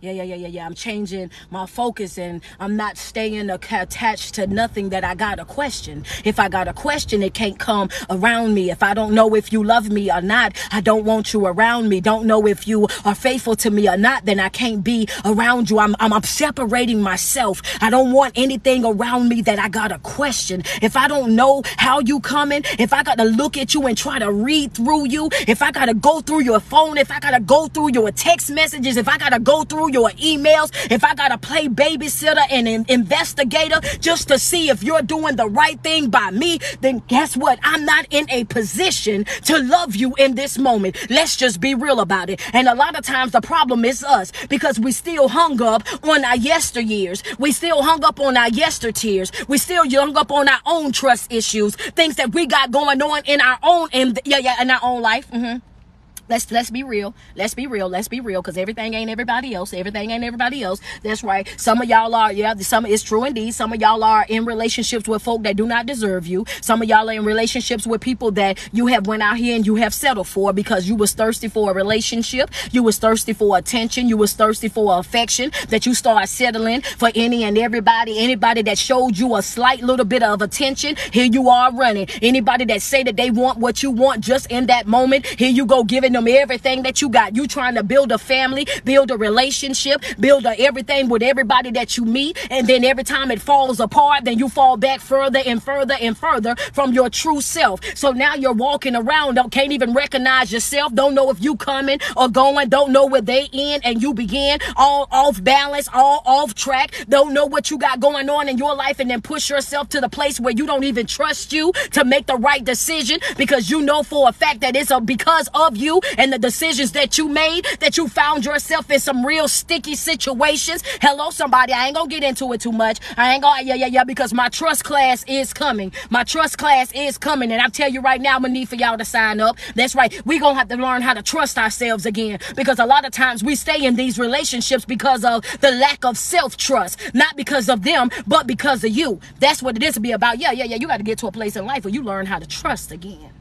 Yeah, yeah, yeah, yeah, yeah. I'm changing my focus and I'm not staying attached to nothing that I got a question. If I got a question, it can't come around me. If I don't know if you love me or not, I don't want you around me. Don't know if you are faithful to me or not, then I can't be around you. I'm, I'm, I'm separating myself. I don't want anything around me that I got a question. If I don't know how you coming, if I got to look at you and try to read through you, if I got to go through your phone, if I got to go through your text messages, if I got to go through through your emails, if I got to play babysitter and in- investigator just to see if you're doing the right thing by me, then guess what? I'm not in a position to love you in this moment. Let's just be real about it. And a lot of times the problem is us because we still hung up on our yesteryears. We still hung up on our yestertears. We still hung up on our own trust issues, things that we got going on in our own, in, yeah, yeah, in our own life. Mm-hmm. Let's let's be real. Let's be real. Let's be real. Cause everything ain't everybody else. Everything ain't everybody else. That's right. Some of y'all are, yeah, some it's true indeed. Some of y'all are in relationships with folk that do not deserve you. Some of y'all are in relationships with people that you have went out here and you have settled for because you was thirsty for a relationship. You was thirsty for attention. You was thirsty for affection that you start settling for any and everybody. Anybody that showed you a slight little bit of attention, here you are running. Anybody that say that they want what you want just in that moment, here you go giving them everything that you got. You trying to build a family, build a relationship, build a everything with everybody that you meet. And then every time it falls apart, then you fall back further and further and further from your true self. So now you're walking around, don't can't even recognize yourself, don't know if you coming or going, don't know where they end and you begin, all off balance, all off track, don't know what you got going on in your life, and then push yourself to the place where you don't even trust you to make the right decision because you know for a fact that it's a because of you and the decisions that you made that you found yourself in some real sticky situations. Hello, somebody. I ain't gonna get into it too much. I ain't gonna, yeah, yeah, yeah, because my trust class is coming. My trust class is coming. And I tell you right now, I'm gonna need for y'all to sign up. That's right. we gonna have to learn how to trust ourselves again because a lot of times we stay in these relationships because of the lack of self trust, not because of them, but because of you. That's what it is to be about. Yeah, yeah, yeah. You got to get to a place in life where you learn how to trust again.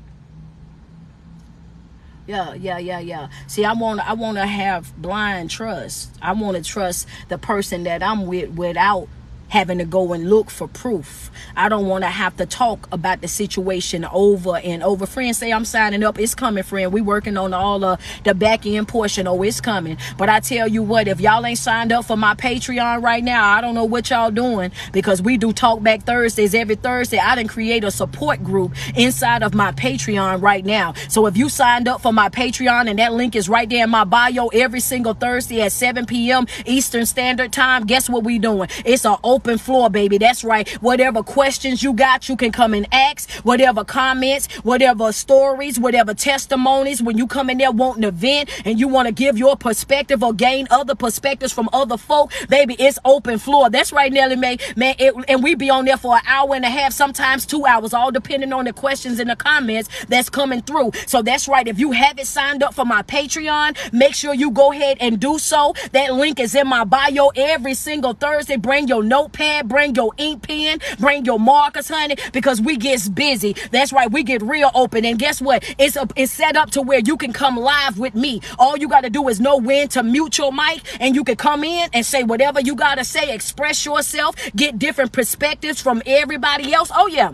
Yeah, yeah, yeah, yeah. See, I want I want to have blind trust. I want to trust the person that I'm with without having to go and look for proof. I don't want to have to talk about the situation over and over. Friends say I'm signing up. It's coming, friend. We working on all of the back end portion. Oh, it's coming. But I tell you what, if y'all ain't signed up for my Patreon right now, I don't know what y'all doing because we do talk back Thursdays every Thursday. I didn't create a support group inside of my Patreon right now. So if you signed up for my Patreon and that link is right there in my bio every single Thursday at 7 p.m. Eastern Standard Time, guess what we doing? It's an open floor, baby. That's right. Whatever questions you got, you can come and ask. Whatever comments, whatever stories, whatever testimonies, when you come in there wanting to vent and you want to give your perspective or gain other perspectives from other folk, baby, it's open floor. That's right, Nelly May. Man, it, and we be on there for an hour and a half, sometimes two hours, all depending on the questions and the comments that's coming through. So that's right. If you haven't signed up for my Patreon, make sure you go ahead and do so. That link is in my bio every single Thursday. Bring your notepad, bring your ink pen, bring your markers, honey, because we gets busy. That's right. We get real open. And guess what? It's a, it's set up to where you can come live with me. All you got to do is know when to mute your mic and you can come in and say whatever you got to say, express yourself, get different perspectives from everybody else. Oh yeah.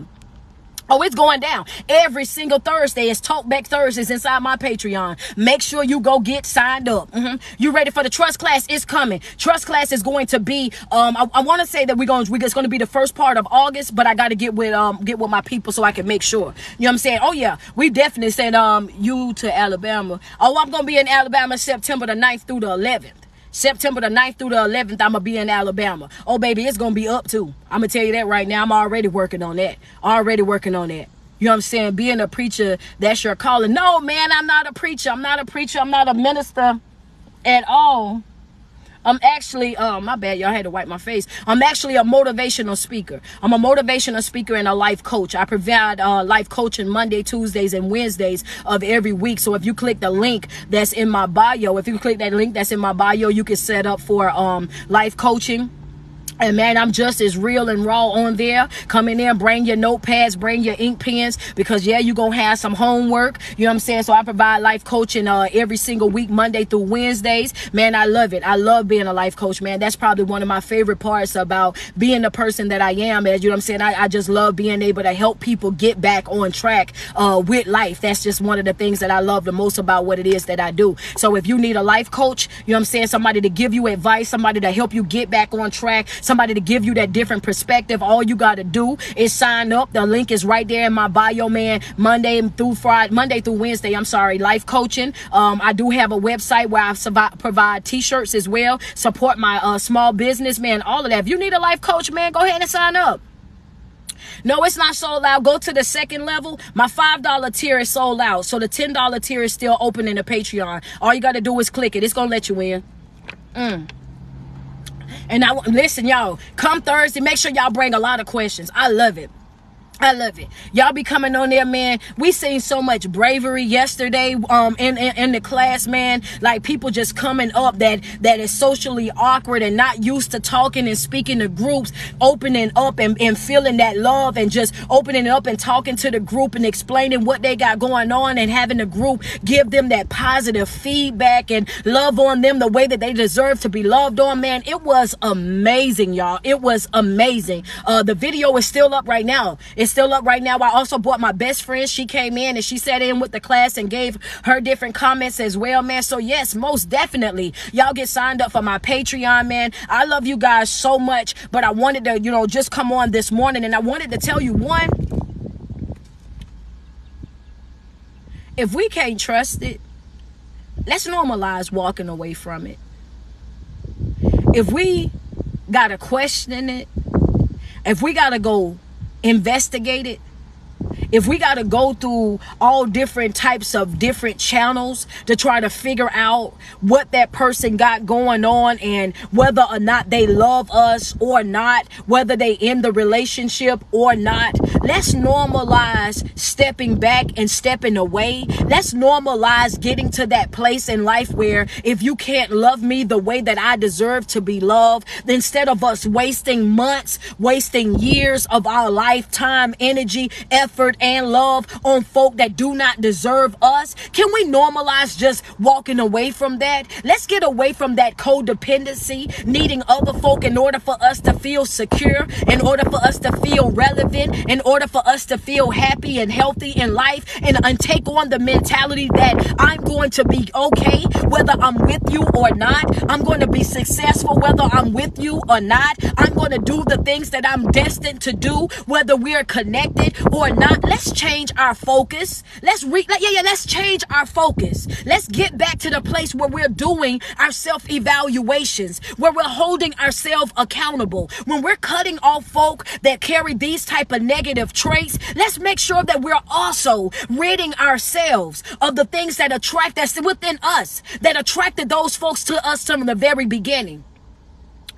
Oh, it's going down every single Thursday. It's Talkback Thursdays inside my Patreon. Make sure you go get signed up. Mm-hmm. You ready for the trust class? It's coming. Trust class is going to be. Um, I, I want to say that we're going. It's going to be the first part of August, but I got to get with um get with my people so I can make sure. You know what I'm saying? Oh yeah, we definitely sent um you to Alabama. Oh, I'm going to be in Alabama September the 9th through the 11th. September the 9th through the 11th, I'm going to be in Alabama. Oh, baby, it's going to be up too. I'm going to tell you that right now. I'm already working on that. Already working on that. You know what I'm saying? Being a preacher, that's your calling. No, man, I'm not a preacher. I'm not a preacher. I'm not a minister at all. I'm actually, uh, my bad, y'all had to wipe my face. I'm actually a motivational speaker. I'm a motivational speaker and a life coach. I provide uh, life coaching Monday, Tuesdays, and Wednesdays of every week. So if you click the link that's in my bio, if you click that link that's in my bio, you can set up for um, life coaching and man, I'm just as real and raw on there. Come in there, bring your notepads, bring your ink pens, because yeah, you're gonna have some homework. You know what I'm saying? So I provide life coaching uh, every single week, Monday through Wednesdays. Man, I love it. I love being a life coach, man. That's probably one of my favorite parts about being the person that I am. As you know what I'm saying? I, I just love being able to help people get back on track uh, with life. That's just one of the things that I love the most about what it is that I do. So if you need a life coach, you know what I'm saying? Somebody to give you advice, somebody to help you get back on track somebody to give you that different perspective, all you got to do is sign up. The link is right there in my bio, man. Monday through Friday, Monday through Wednesday. I'm sorry, life coaching. Um, I do have a website where I provide t-shirts as well. Support my uh, small business, man. All of that. If you need a life coach, man, go ahead and sign up. No, it's not sold out. Go to the second level. My $5 tier is sold out. So the $10 tier is still open in the Patreon. All you got to do is click it. It's going to let you in. Mm. And I listen, y'all. Come Thursday, make sure y'all bring a lot of questions. I love it. I love it. Y'all be coming on there, man. We seen so much bravery yesterday um in, in, in the class, man. Like people just coming up that that is socially awkward and not used to talking and speaking to groups, opening up and, and feeling that love and just opening up and talking to the group and explaining what they got going on and having the group give them that positive feedback and love on them the way that they deserve to be loved on, man. It was amazing, y'all. It was amazing. Uh the video is still up right now. It's still up right now. I also bought my best friend. She came in and she sat in with the class and gave her different comments as well, man. So yes, most definitely. Y'all get signed up for my Patreon, man. I love you guys so much, but I wanted to, you know, just come on this morning and I wanted to tell you one, if we can't trust it, let's normalize walking away from it. If we got to question it, if we got to go investigate it if we got to go through all different types of different channels to try to figure out what that person got going on and whether or not they love us or not, whether they in the relationship or not, let's normalize stepping back and stepping away. Let's normalize getting to that place in life where if you can't love me the way that I deserve to be loved, instead of us wasting months, wasting years of our lifetime, energy, effort, effort and love on folk that do not deserve us? Can we normalize just walking away from that? Let's get away from that codependency, needing other folk in order for us to feel secure, in order for us to feel relevant, in order for us to feel happy and healthy in life, and, and take on the mentality that I'm going to be okay whether I'm with you or not. I'm going to be successful whether I'm with you or not. I'm going to do the things that I'm destined to do whether we're connected or not let's change our focus. Let's re yeah, yeah, let's change our focus. Let's get back to the place where we're doing our self-evaluations, where we're holding ourselves accountable. When we're cutting off folk that carry these type of negative traits, let's make sure that we're also ridding ourselves of the things that attract us within us, that attracted those folks to us from the very beginning.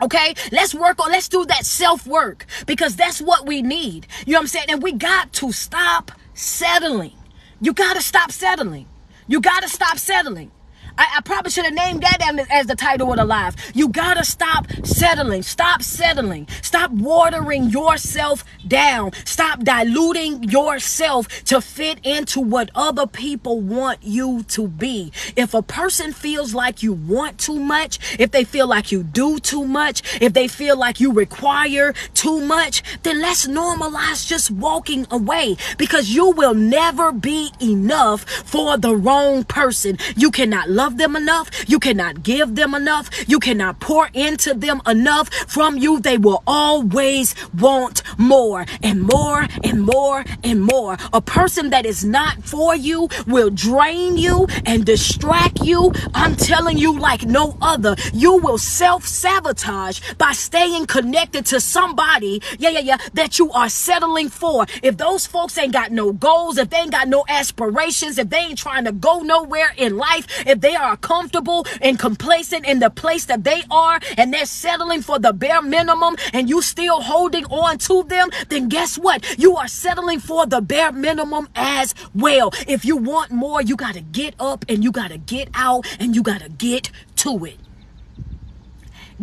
Okay, let's work on, let's do that self work because that's what we need. You know what I'm saying? And we got to stop settling. You got to stop settling. You got to stop settling. I, I probably should have named that as the title of the live. You gotta stop settling. Stop settling. Stop watering yourself down. Stop diluting yourself to fit into what other people want you to be. If a person feels like you want too much, if they feel like you do too much, if they feel like you require too much, then let's normalize just walking away because you will never be enough for the wrong person. You cannot love love them enough. You cannot give them enough. You cannot pour into them enough. From you, they will always want more and more and more and more. A person that is not for you will drain you and distract you. I'm telling you, like no other. You will self sabotage by staying connected to somebody, yeah, yeah, yeah, that you are settling for. If those folks ain't got no goals, if they ain't got no aspirations, if they ain't trying to go nowhere in life, if they are comfortable and complacent in the place that they are and they're settling for the bare minimum and you still holding on to them, then guess what? You are settling for the bare minimum as well. If you want more, you got to get up and you got to get out and you got to get to it.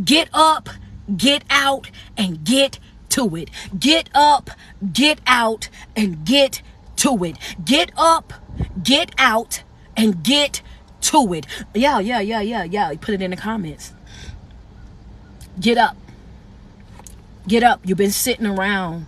Get up, get out, and get to it. Get up, get out, and get to it. Get up, get out, and get to it. Yeah, yeah, yeah, yeah, yeah. Put it in the comments. Get up. Get up. You've been sitting around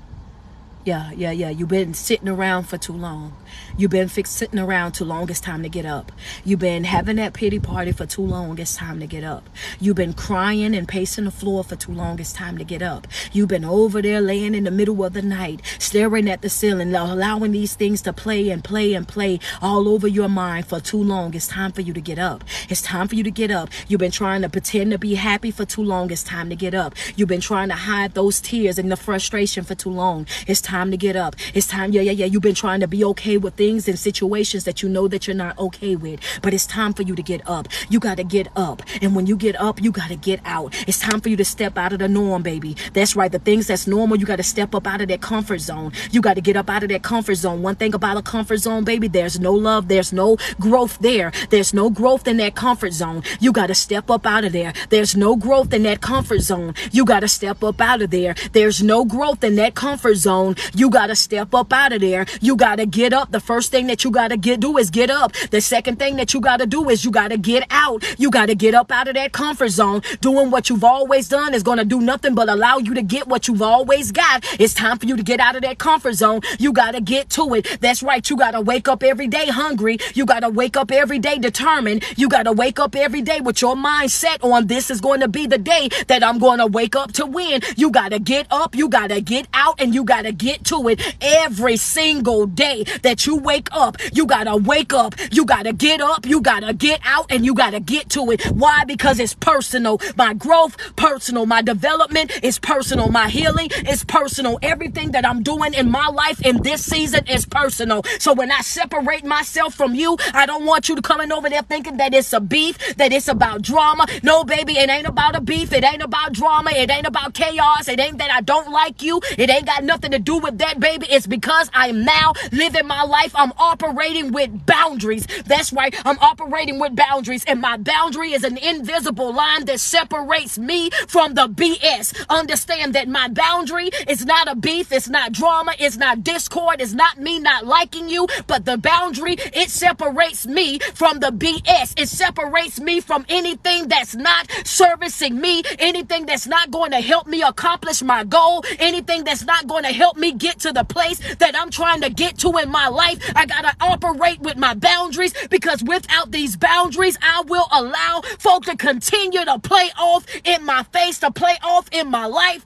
Yeah, yeah, yeah. You've been sitting around for too long. You've been fix- sitting around too long. It's time to get up. You've been having that pity party for too long. It's time to get up. You've been crying and pacing the floor for too long. It's time to get up. You've been over there laying in the middle of the night, staring at the ceiling, allowing these things to play and play and play all over your mind for too long. It's time for you to get up. It's time for you to get up. You've been trying to pretend to be happy for too long. It's time to get up. You've been trying to hide those tears and the frustration for too long. It's time to get up. It's time, yeah, yeah, yeah. You've been trying to be okay with things and situations that you know that you're not okay with. But it's time for you to get up. You got to get up. And when you get up, you got to get out. It's time for you to step out of the norm, baby. That's right. The things that's normal, you got to step up out of that comfort zone. You got to get up out of that comfort zone. One thing about a comfort zone, baby, there's no love. There's no growth there. There's no growth in that comfort zone. You got to step up out of there. There's no growth in that comfort zone. You got to step up out of there. There's no growth in that comfort zone. You got to step up out of there. You got to get up. The first thing that you got to get do is get up. The second thing that you got to do is you got to get out. You got to get up out of that comfort zone. Doing what you've always done is to do nothing but allow you to get what you've always got. It's time for you to get out of that comfort zone. You got to get to it. That's right. You got to wake up every day hungry. You got to wake up every day determined. You got to wake up every day with your mindset on this is going to be the day that I'm to wake up to win. You got to get up. You got to get out and you got to get to it every single day that you wake up. You got to wake up. You got to get up. You got to get out and you got to get to it. Why? Because it's personal. My growth, personal. My development is personal. My healing is personal. Everything that I'm doing in my life in this season is personal. So when I separate myself from you, I don't want you to coming over there thinking that it's a beef, that it's about drama. No, baby, it ain't about a beef. It ain't about drama. It ain't about chaos. It ain't that I don't like you. It ain't got nothing to do with that, baby. It's because I am now living my life. I'm operating with boundaries. That's right. I'm operating with boundaries. And my boundary is an invisible line that separates me from the BS. Understand that my boundary is not a beef. It's not drama. It's not discord. It's not me not liking you. But the boundary, it separates me from the BS. It separates me from anything that's not servicing me, anything that's not going to help me accomplish my goal, anything that's not going to help me get to the place that I'm trying to get to in my life. I got to operate with my boundaries because without these boundaries, I will allow folk to continue to play off in my face, to play off in my life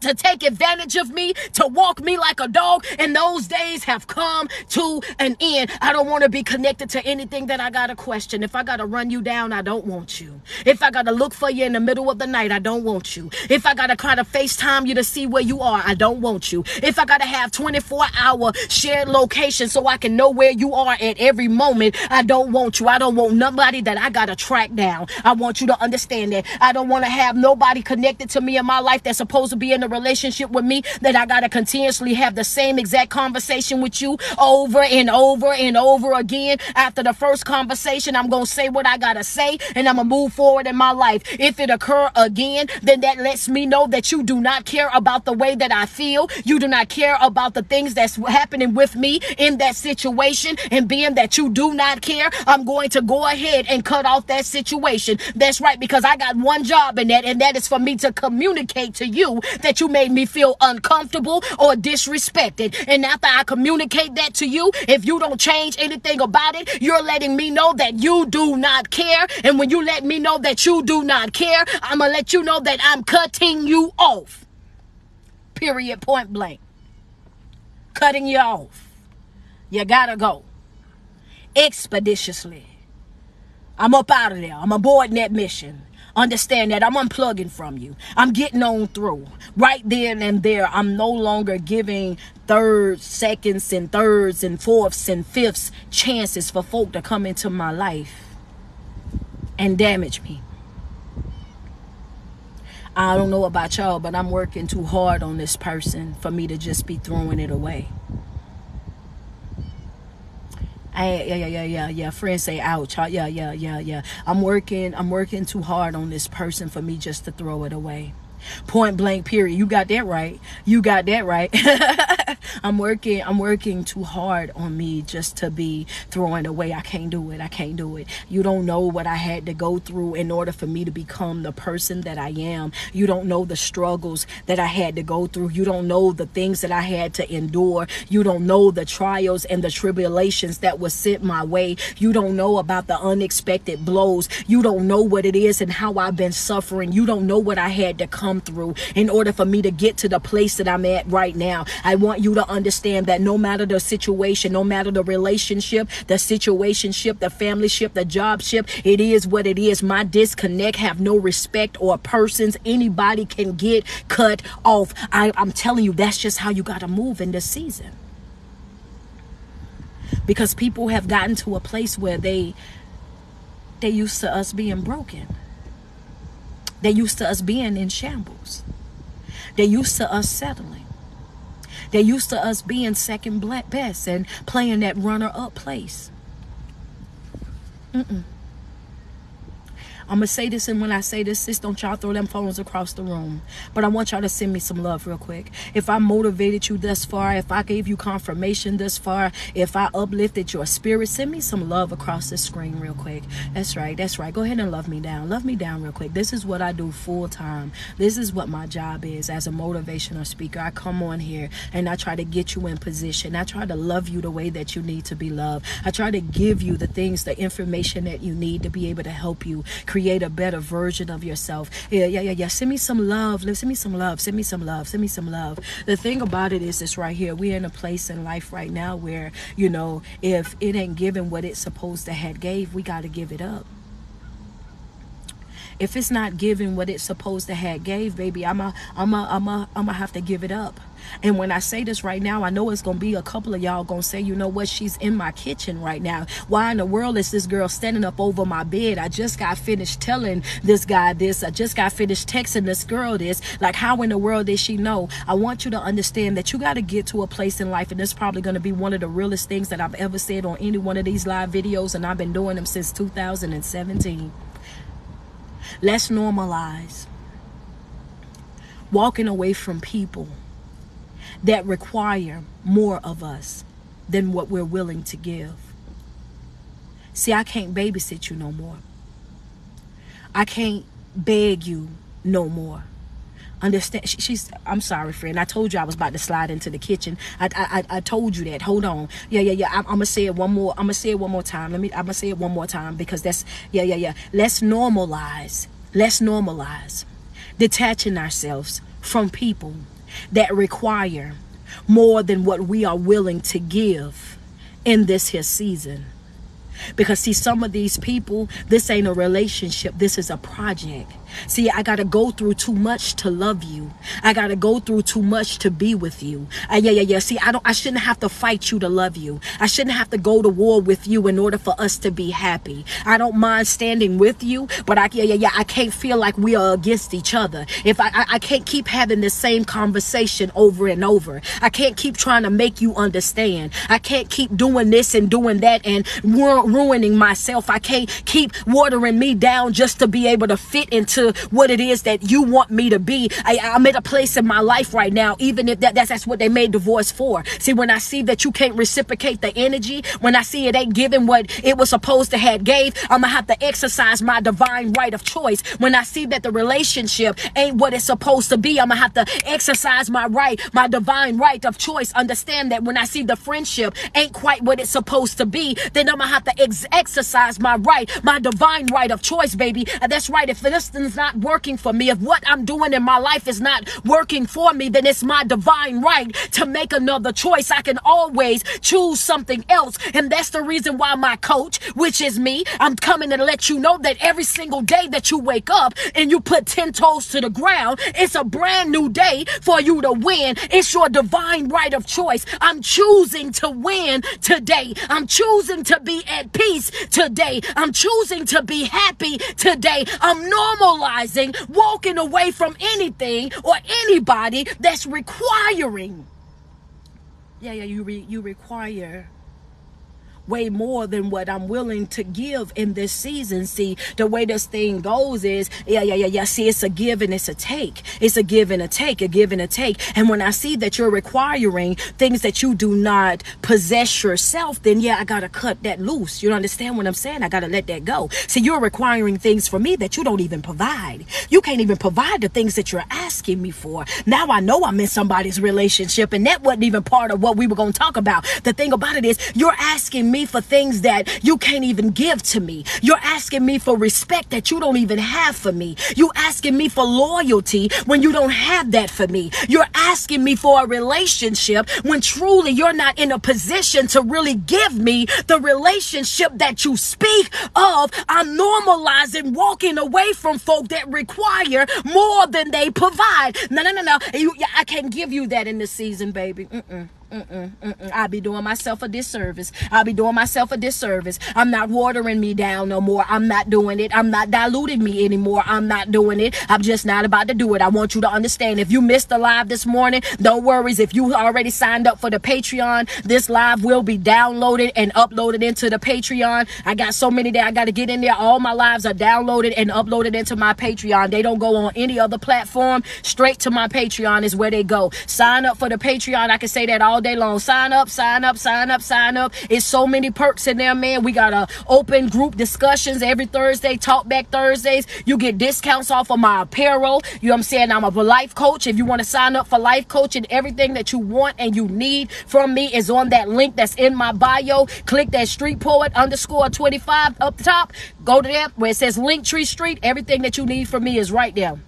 to take advantage of me, to walk me like a dog. And those days have come to an end. I don't want to be connected to anything that I got to question. If I got to run you down, I don't want you. If I got to look for you in the middle of the night, I don't want you. If I got to try to FaceTime you to see where you are, I don't want you. If I got to have 24 hour shared location so I can know where you are at every moment, I don't want you. I don't want nobody that I got to track down. I want you to understand that. I don't want to have nobody connected to me in my life that's supposed to be in a relationship with me that I got to continuously have the same exact conversation with you over and over and over again. After the first conversation, I'm going to say what I got to say and I'm going to move forward in my life. If it occur again, then that lets me know that you do not care about the way that I feel. You do not care about the things that's happening with me in that situation. And being that you do not care, I'm going to go ahead and cut off that situation. That's right, because I got one job in that, and that is for me to communicate to you that you made me feel uncomfortable or disrespected. And after I communicate that to you, if you don't change anything about it, you're letting me know that you do not care. And when you let me know that you do not care, I'm going to let you know that I'm cutting you off. Period, point blank. Cutting you off. You gotta go. Expeditiously. I'm up out of there. I'm aboard that mission. Understand that I'm unplugging from you. I'm getting on through. Right then and there, I'm no longer giving thirds, seconds, and thirds, and fourths, and fifths chances for folk to come into my life and damage me. I don't know about y'all, but I'm working too hard on this person for me to just be throwing it away. I, yeah, yeah, yeah, yeah, yeah. Friends say, ouch. Yeah, yeah, yeah, yeah. I'm working, I'm working too hard on this person for me just to throw it away. Point blank, period. You got that right. You got that right. [LAUGHS] I'm working, I'm working too hard on me just to be throwing away. I can't do it. I can't do it. You don't know what I had to go through in order for me to become the person that I am. You don't know the struggles that I had to go through. You don't know the things that I had to endure. You don't know the trials and the tribulations that was sent my way. You don't know about the unexpected blows. You don't know what it is and how I've been suffering. You don't know what I had to come through in order for me to get to the place that I'm at right now. I want you to understand that no matter the situation, no matter the relationship, the situationship, the family ship, the job ship, it is what it is. My disconnect have no respect or persons. Anybody can get cut off. I, I'm telling you, that's just how you got to move in this season. Because people have gotten to a place where they they used to us being broken. They used to us being in shambles. They used to us settling. They used to us being second best and playing that runner up place. Mm-mm. I'm going to say this, and when I say this, sis, don't y'all throw them phones across the room. But I want y'all to send me some love real quick. If I motivated you thus far, if I gave you confirmation thus far, if I uplifted your spirit, send me some love across the screen real quick. That's right. That's right. Go ahead and love me down. Love me down real quick. This is what I do full time. This is what my job is as a motivational speaker. I come on here and I try to get you in position. I try to love you the way that you need to be loved. I try to give you the things, the information that you need to be able to help you create create a better version of yourself. Yeah, yeah, yeah, yeah. Send me some love. Send me some love. Send me some love. Send me some love. The thing about it is this right here. We're in a place in life right now where, you know, if it ain't given what it's supposed to have gave, we got to give it up if it's not giving what it's supposed to have gave baby i'm a i'm a i'm a i'm gonna have to give it up and when I say this right now, I know it's to be a couple of y'all to say, you know what, she's in my kitchen right now. Why in the world is this girl standing up over my bed? I just got finished telling this guy this. I just got finished texting this girl this. Like, how in the world did she know? I want you to understand that you got to get to a place in life, and this is probably to be one of the realest things that I've ever said on any one of these live videos, and I've been doing them since 2017. Let's normalize walking away from people that require more of us than what we're willing to give. See, I can't babysit you no more. I can't beg you no more. Understand? she's. I'm sorry, friend. I told you I was about to slide into the kitchen. I, I, I told you that. Hold on. Yeah, yeah, yeah. I'm, I'm gonna say it one more. I'm gonna say it one more time. Let me. I'm gonna say it one more time because that's. Yeah, yeah, yeah. Let's normalize. Let's normalize detaching ourselves from people that require more than what we are willing to give in this here season. Because see, some of these people, this ain't a relationship, this is a project. See, I got to go through too much to love you. I got to go through too much to be with you. Uh, yeah, yeah, yeah. See, I don't I shouldn't have to fight you to love you. I shouldn't have to go to war with you in order for us to be happy. I don't mind standing with you, but I yeah, yeah, yeah, I can't feel like we are against each other. If I I, I can't keep having the same conversation over and over. I can't keep trying to make you understand. I can't keep doing this and doing that and ruining myself. I can't keep watering me down just to be able to fit into to what it is that you want me to be. I, I'm at a place in my life right now, even if that, that's, that's what they made divorce for. See, when I see that you can't reciprocate the energy, when I see it ain't giving what it was supposed to have gave, I'm gonna have to exercise my divine right of choice. When I see that the relationship ain't what it's supposed to be, I'm gonna have to exercise my right, my divine right of choice. Understand that when I see the friendship ain't quite what it's supposed to be, then I'm gonna have to ex- exercise my right, my divine right of choice, baby. And that's right. If this is not working for me, if what I'm doing in my life is not working for me, then it's my divine right to make another choice. I can always choose something else. And that's the reason why my coach, which is me, I'm coming to let you know that every single day that you wake up and you put 10 toes to the ground, it's a brand new day for you to win. It's your divine right of choice. I'm choosing to win today. I'm choosing to be at peace today. I'm choosing to be happy today. I'm normal realizing walking away from anything or anybody that's requiring. Yeah, yeah, you re, you require way more than what I'm willing to give in this season. See, the way this thing goes is, yeah, yeah, yeah, yeah. See, it's a give and it's a take. It's a give and a take, a give and a take. And when I see that you're requiring things that you do not possess yourself, then yeah, I gotta cut that loose. You understand what I'm saying? I gotta let that go. See, you're requiring things for me that you don't even provide. You can't even provide the things that you're asking me for. Now I know I'm in somebody's relationship, and that wasn't even part of what we were gonna talk about. The thing about it is, you're asking me for things that you can't even give to me. You're asking me for respect that you don't even have for me. You asking me for loyalty when you don't have that for me. You're asking me for a relationship when truly you're not in a position to really give me the relationship that you speak of. I'm normalizing walking away from folk that require more than they provide. No, no, no, no. You, I can't give you that in this season, baby. Mm-mm. Mm-mm, mm-mm. I'll be doing myself a disservice. I'll be doing myself a disservice. I'm not watering me down no more. I'm not doing it. I'm not diluting me anymore. I'm not doing it. I'm just not about to do it. I want you to understand. If you missed the live this morning, don't worry. If you already signed up for the Patreon, this live will be downloaded and uploaded into the Patreon. I got so many that I got to get in there. All my lives are downloaded and uploaded into my Patreon. They don't go on any other platform. Straight to my Patreon is where they go. Sign up for the Patreon. I can say that all all day long. Sign up, sign up, sign up, sign up. It's so many perks in there, man. We got a open group discussions every Thursday, talk back Thursdays. You get discounts off of my apparel. You know what I'm saying? I'm a life coach. If you want to sign up for life coaching, everything that you want and you need from me is on that link that's in my bio. Click that street poet underscore 25 up top. Go to there where it says Linktree Street. Everything that you need from me is right there.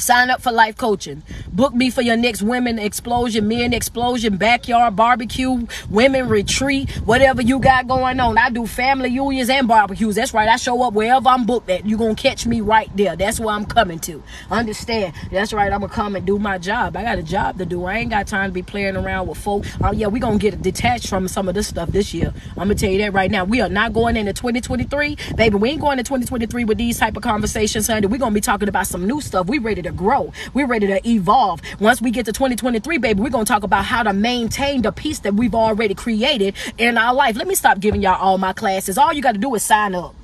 Sign up for life coaching. Book me for your next women explosion, men explosion, backyard barbecue, women retreat, whatever you got going on. I do family unions and barbecues. That's right. I show up wherever I'm booked at. You're going to catch me right there. That's where I'm coming to. Understand? That's right. I'm going to come and do my job. I got a job to do. I ain't got time to be playing around with folk. Oh, yeah, we going to get detached from some of this stuff this year. I'm going to tell you that right now. We are not going into 2023. Baby, we ain't going to 2023 with these type of conversations, honey. We're going to be talking about some new stuff. We ready to to grow. We're ready to evolve. Once we get to 2023, baby, we're going to talk about how to maintain the peace that we've already created in our life. Let me stop giving y'all all my classes. All you got to do is sign up.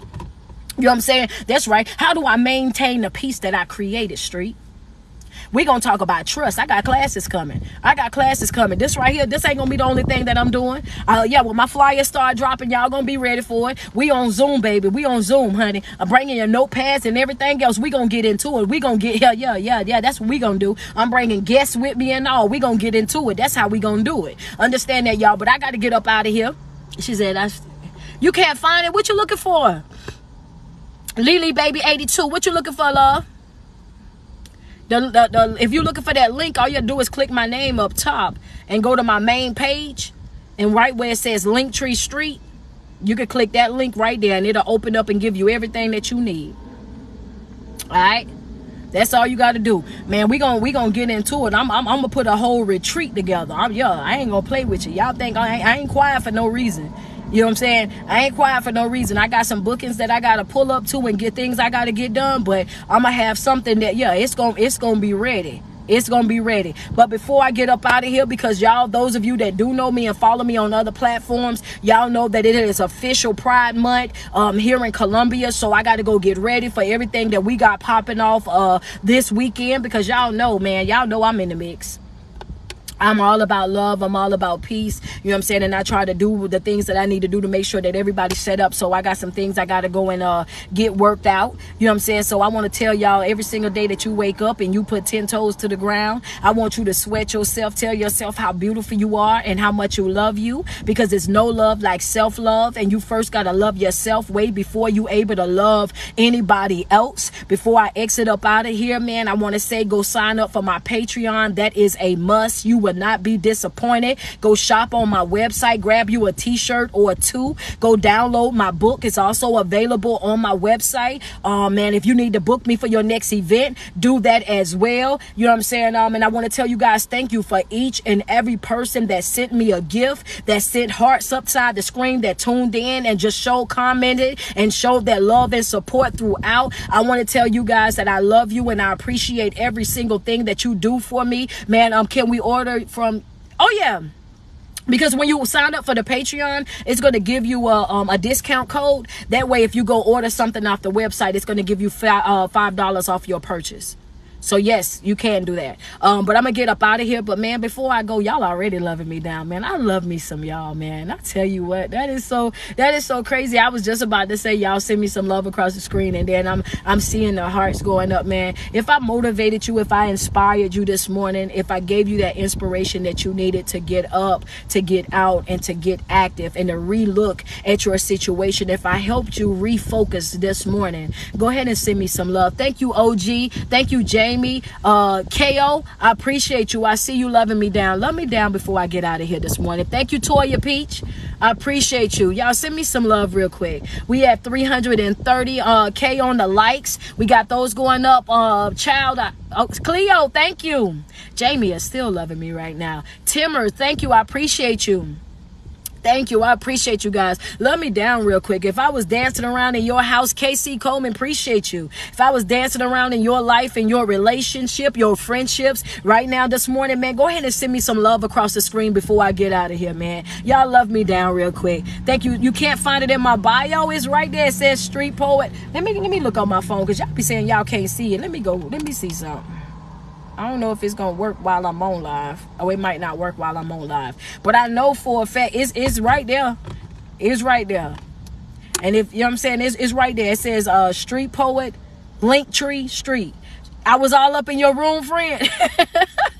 You know what I'm saying? That's right. How do I maintain the peace that I created, Street? We gonna talk about trust. I got classes coming. I got classes coming. This right here, this ain't gonna be the only thing that I'm doing. Uh, yeah, when my flyers start dropping, y'all gonna be ready for it. We on Zoom, baby. We on Zoom, honey. I'm bringing your notepads and everything else. We gonna get into it. We gonna get yeah, yeah, yeah, yeah. That's what we gonna do. I'm bringing guests with me and all. We gonna get into it. That's how we gonna do it. Understand that, y'all. But I got to get up out of here. She said, "I, you can't find it. What you looking for?" Lily, baby, 82. What you looking for, love? The, the, the, if you're looking for that link, all you do is click my name up top and go to my main page. And right where it says Linktree Street, you can click that link right there and it'll open up and give you everything that you need. All right. That's all you got to do, man. We gonna we gonna get into it. I'm, I'm, I'm gonna put a whole retreat together. I'm yeah. I ain't gonna play with you. Y'all think I ain't, I ain't quiet for no reason. You know what I'm saying? I ain't quiet for no reason. I got some bookings that I gotta pull up to and get things I gotta get done, but I'm gonna have something that yeah, it's gonna it's gonna be ready. It's gonna be ready. But before I get up out of here, because y'all, those of you that do know me and follow me on other platforms, y'all know that it is official Pride Month um, here in Columbia. So I got to go get ready for everything that we got popping off uh, this weekend. Because y'all know, man, y'all know I'm in the mix. I'm all about love. I'm all about peace. You know what I'm saying? And I try to do the things that I need to do to make sure that everybody's set up. So I got some things I got to go and uh, get worked out. You know what I'm saying? So I want to tell y'all every single day that you wake up and you put 10 toes to the ground, I want you to sweat yourself. Tell yourself how beautiful you are and how much you love you because it's no love like self love. And you first got to love yourself way before you able to love anybody else. Before I exit up out of here, man, I want to say go sign up for my Patreon. That is a must. You will not be disappointed. Go shop on my website, grab you a t-shirt or two. Go download my book. It's also available on my website. Um, man, if you need to book me for your next event, do that as well. You know what I'm saying? Um, and I want to tell you guys thank you for each and every person that sent me a gift, that sent hearts upside the screen, that tuned in and just showed, commented, and showed that love and support throughout. I want to tell you guys that I love you and I appreciate every single thing that you do for me. Man, um, can we order from, oh yeah. because when you sign up for the patreon it's going to give you a, um, a discount code that way if you go order something off the website it's going to give you uh, five dollars off your purchase so yes, you can do that. Um, but I'm gonna get up out of here. But man, before I go, y'all already loving me down, man. I love me some y'all, man. I tell you what, that is so that is so crazy. I was just about to say y'all send me some love across the screen, and then I'm I'm seeing the hearts going up, man. If I motivated you, if I inspired you this morning, if I gave you that inspiration that you needed to get up, to get out, and to get active, and to relook at your situation, if I helped you refocus this morning, go ahead and send me some love. Thank you, OG. Thank you, James. Jamie, uh, KO, I appreciate you. I see you loving me down. Love me down before I get out of here this morning. Thank you, Toya Peach. I appreciate you. Y'all send me some love real quick. We at 330 uh, K on the likes. We got those going up. Uh, child, uh, oh, Cleo, thank you. Jamie is still loving me right now. Timmer, thank you. I appreciate you. Thank you. I appreciate you guys. Love me down real quick. If I was dancing around in your house, KC Coleman, appreciate you. If I was dancing around in your life, in your relationship, your friendships, right now this morning, man, go ahead and send me some love across the screen before I get out of here, man. Y'all love me down real quick. Thank you. You can't find it in my bio. It's right there. It says street poet. Let me let me look on my phone because y'all be saying y'all can't see it. Let me go. Let me see something. I don't know if it's gonna work while I'm on live. Oh, it might not work while I'm on live. But I know for a fact it's it's right there. It's right there. And if you know what I'm saying, it's, it's right there. It says uh street poet, Linktree Street. I was all up in your room, friend. [LAUGHS]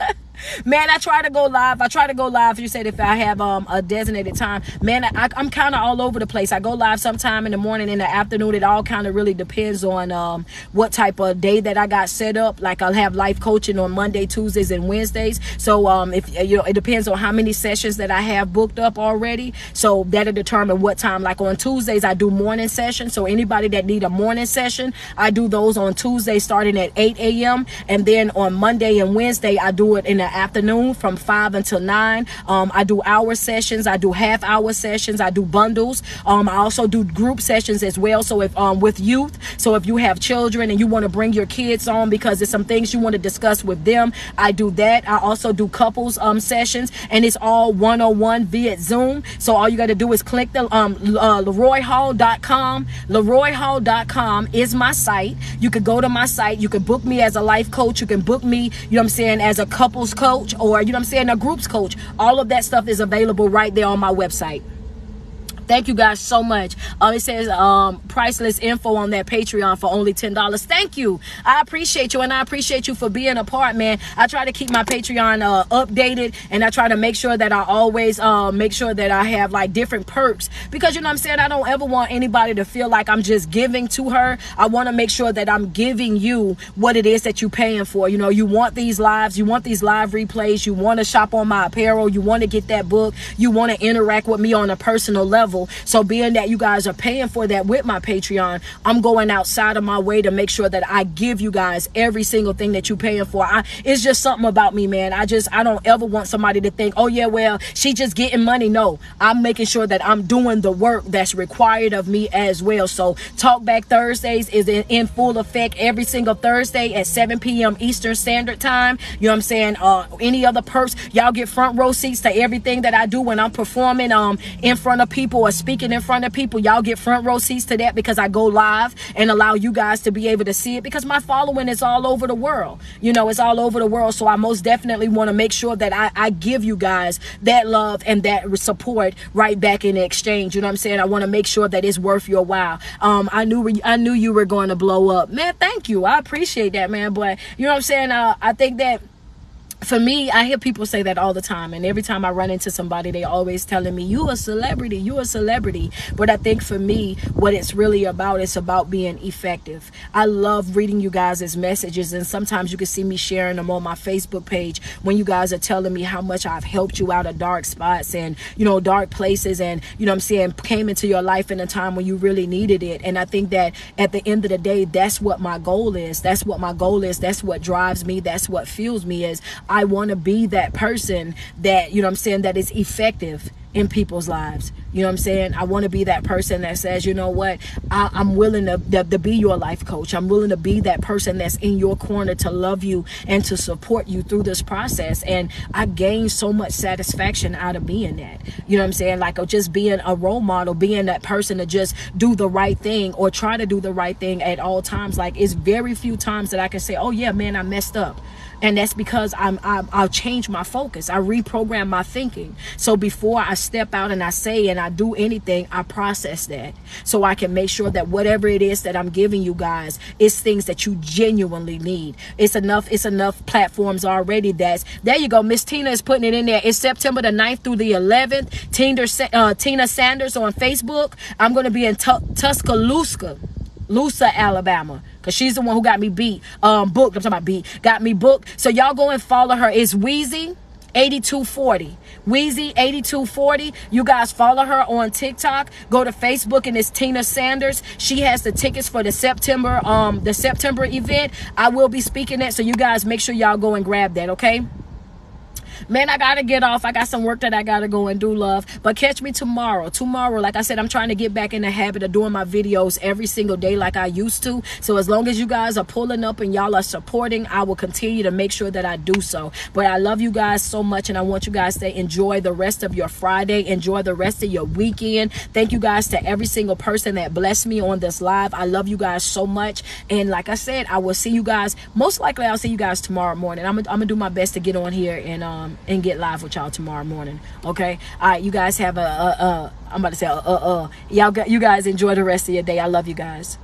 man, I try to go live. I try to go live. You said if I have um a designated time, man, I, am kind of all over the place. I go live sometime in the morning, in the afternoon. It all kind of really depends on um what type of day that I got set up. Like I'll have life coaching on Monday, Tuesdays, and Wednesdays. So um if you know, it depends on how many sessions that I have booked up already. So that'll determine what time. Like on Tuesdays, I do morning sessions. So anybody that need a morning session, I do those on Tuesday starting at 8 a.m. And then on Monday and Wednesday, I do it in the afternoon from 5 until 9. Um, I do hour sessions. I do half hour sessions. I do bundles. Um, I also do group sessions as well. So if um, with youth, so if you have children and you want to bring your kids on because there's some things you want to discuss with them, I do that. I also do couples um, sessions and it's all one-on-one via Zoom. So all you got to do is click the um, uh, LaRoyHall.com. LaRoyHall.com is my site. You could go to my site. You can book me as a life coach. You can book me, you know what I'm saying, as a couples coach coach or, you know what I'm saying, a groups coach. All of that stuff is available right there on my website. Thank you guys so much. Uh, it says um, priceless info on that Patreon for only $10. Thank you. I appreciate you and I appreciate you for being a part, man. I try to keep my Patreon uh, updated and I try to make sure that I always uh, make sure that I have like different perks because you know I'm saying? I don't ever want anybody to feel like I'm just giving to her. I want to make sure that I'm giving you what it is that you're paying for. You know, you want these lives, you want these live replays, you want to shop on my apparel, you want to get that book, you want to interact with me on a personal level level. So being that you guys are paying for that with my Patreon, I'm going outside of my way to make sure that I give you guys every single thing that you're paying for. I, it's just something about me, man. I just, I don't ever want somebody to think, oh yeah, well, she just getting money. No, I'm making sure that I'm doing the work that's required of me as well. So Talk Back Thursdays is in, in full effect every single Thursday at 7 p.m. Eastern Standard Time. You know what I'm saying? Uh, any other perks, y'all get front row seats to everything that I do when I'm performing um in front of people or speaking in front of people, y'all get front row seats to that because I go live and allow you guys to be able to see it because my following is all over the world. You know, it's all over the world. So I most definitely want to make sure that I, I give you guys that love and that support right back in exchange. You know what I'm saying? I want to make sure that it's worth your while. Um, I knew I knew you were going to blow up, man. Thank you. I appreciate that, man. But you know what I'm saying? Uh, I think that for me, I hear people say that all the time. And every time I run into somebody, they always telling me, you a celebrity, you a celebrity. But I think for me, what it's really about, it's about being effective. I love reading you guys' messages. And sometimes you can see me sharing them on my Facebook page when you guys are telling me how much I've helped you out of dark spots and, you know, dark places. And, you know I'm saying, came into your life in a time when you really needed it. And I think that at the end of the day, that's what my goal is. That's what my goal is. That's what drives me. That's what fuels me is want to be that person that, you know I'm saying, that is effective in people's lives. You know what I'm saying? I want to be that person that says, you know what, I, am willing to, to, to, be your life coach. I'm willing to be that person that's in your corner to love you and to support you through this process. And I gain so much satisfaction out of being that. You know what I'm saying? Like just being a role model, being that person to just do the right thing or try to do the right thing at all times. Like it's very few times that I can say, oh yeah, man, I messed up and that's because I'm, I'm I'll change my focus. I reprogram my thinking. So before I step out and I say and I do anything, I process that so I can make sure that whatever it is that I'm giving you guys is things that you genuinely need. It's enough. It's enough platforms already. That's there. You go. Miss Tina is putting it in there. It's September the 9th through the 11th. Tina, uh, Tina Sanders on Facebook. I'm going to be in Tuscaloosa. Lusa, Alabama. Cause she's the one who got me beat. Um, booked. I'm talking about beat. Got me booked. So y'all go and follow her. It's Wheezy. 8240 Wheezy 8240 you guys follow her on TikTok. Go to Facebook and it's Tina Sanders. She has the tickets for the September um the September event. I will be speaking it so you guys make sure y'all go and grab that okay man, I gotta get off. I got some work that I gotta go and do, love. But catch me tomorrow. Tomorrow, like I said, I'm trying to get back in the habit of doing my videos every single day like I used to. So as long as you guys are pulling up and y'all are supporting, I will continue to make sure that I do so. But I love you guys so much and I want you guys to enjoy the rest of your Friday. Enjoy the rest of your weekend. Thank you guys to every single person that blessed me on this live. I love you guys so much. And like I said, I will see you guys. Most likely I'll see you guys tomorrow morning. I'm gonna do my best to get on here and um, and get live with y'all tomorrow morning. Okay. All right. You guys have a, a, a I'm about to say, uh, uh, uh. Y'all, got you guys enjoy the rest of your day. I love you guys.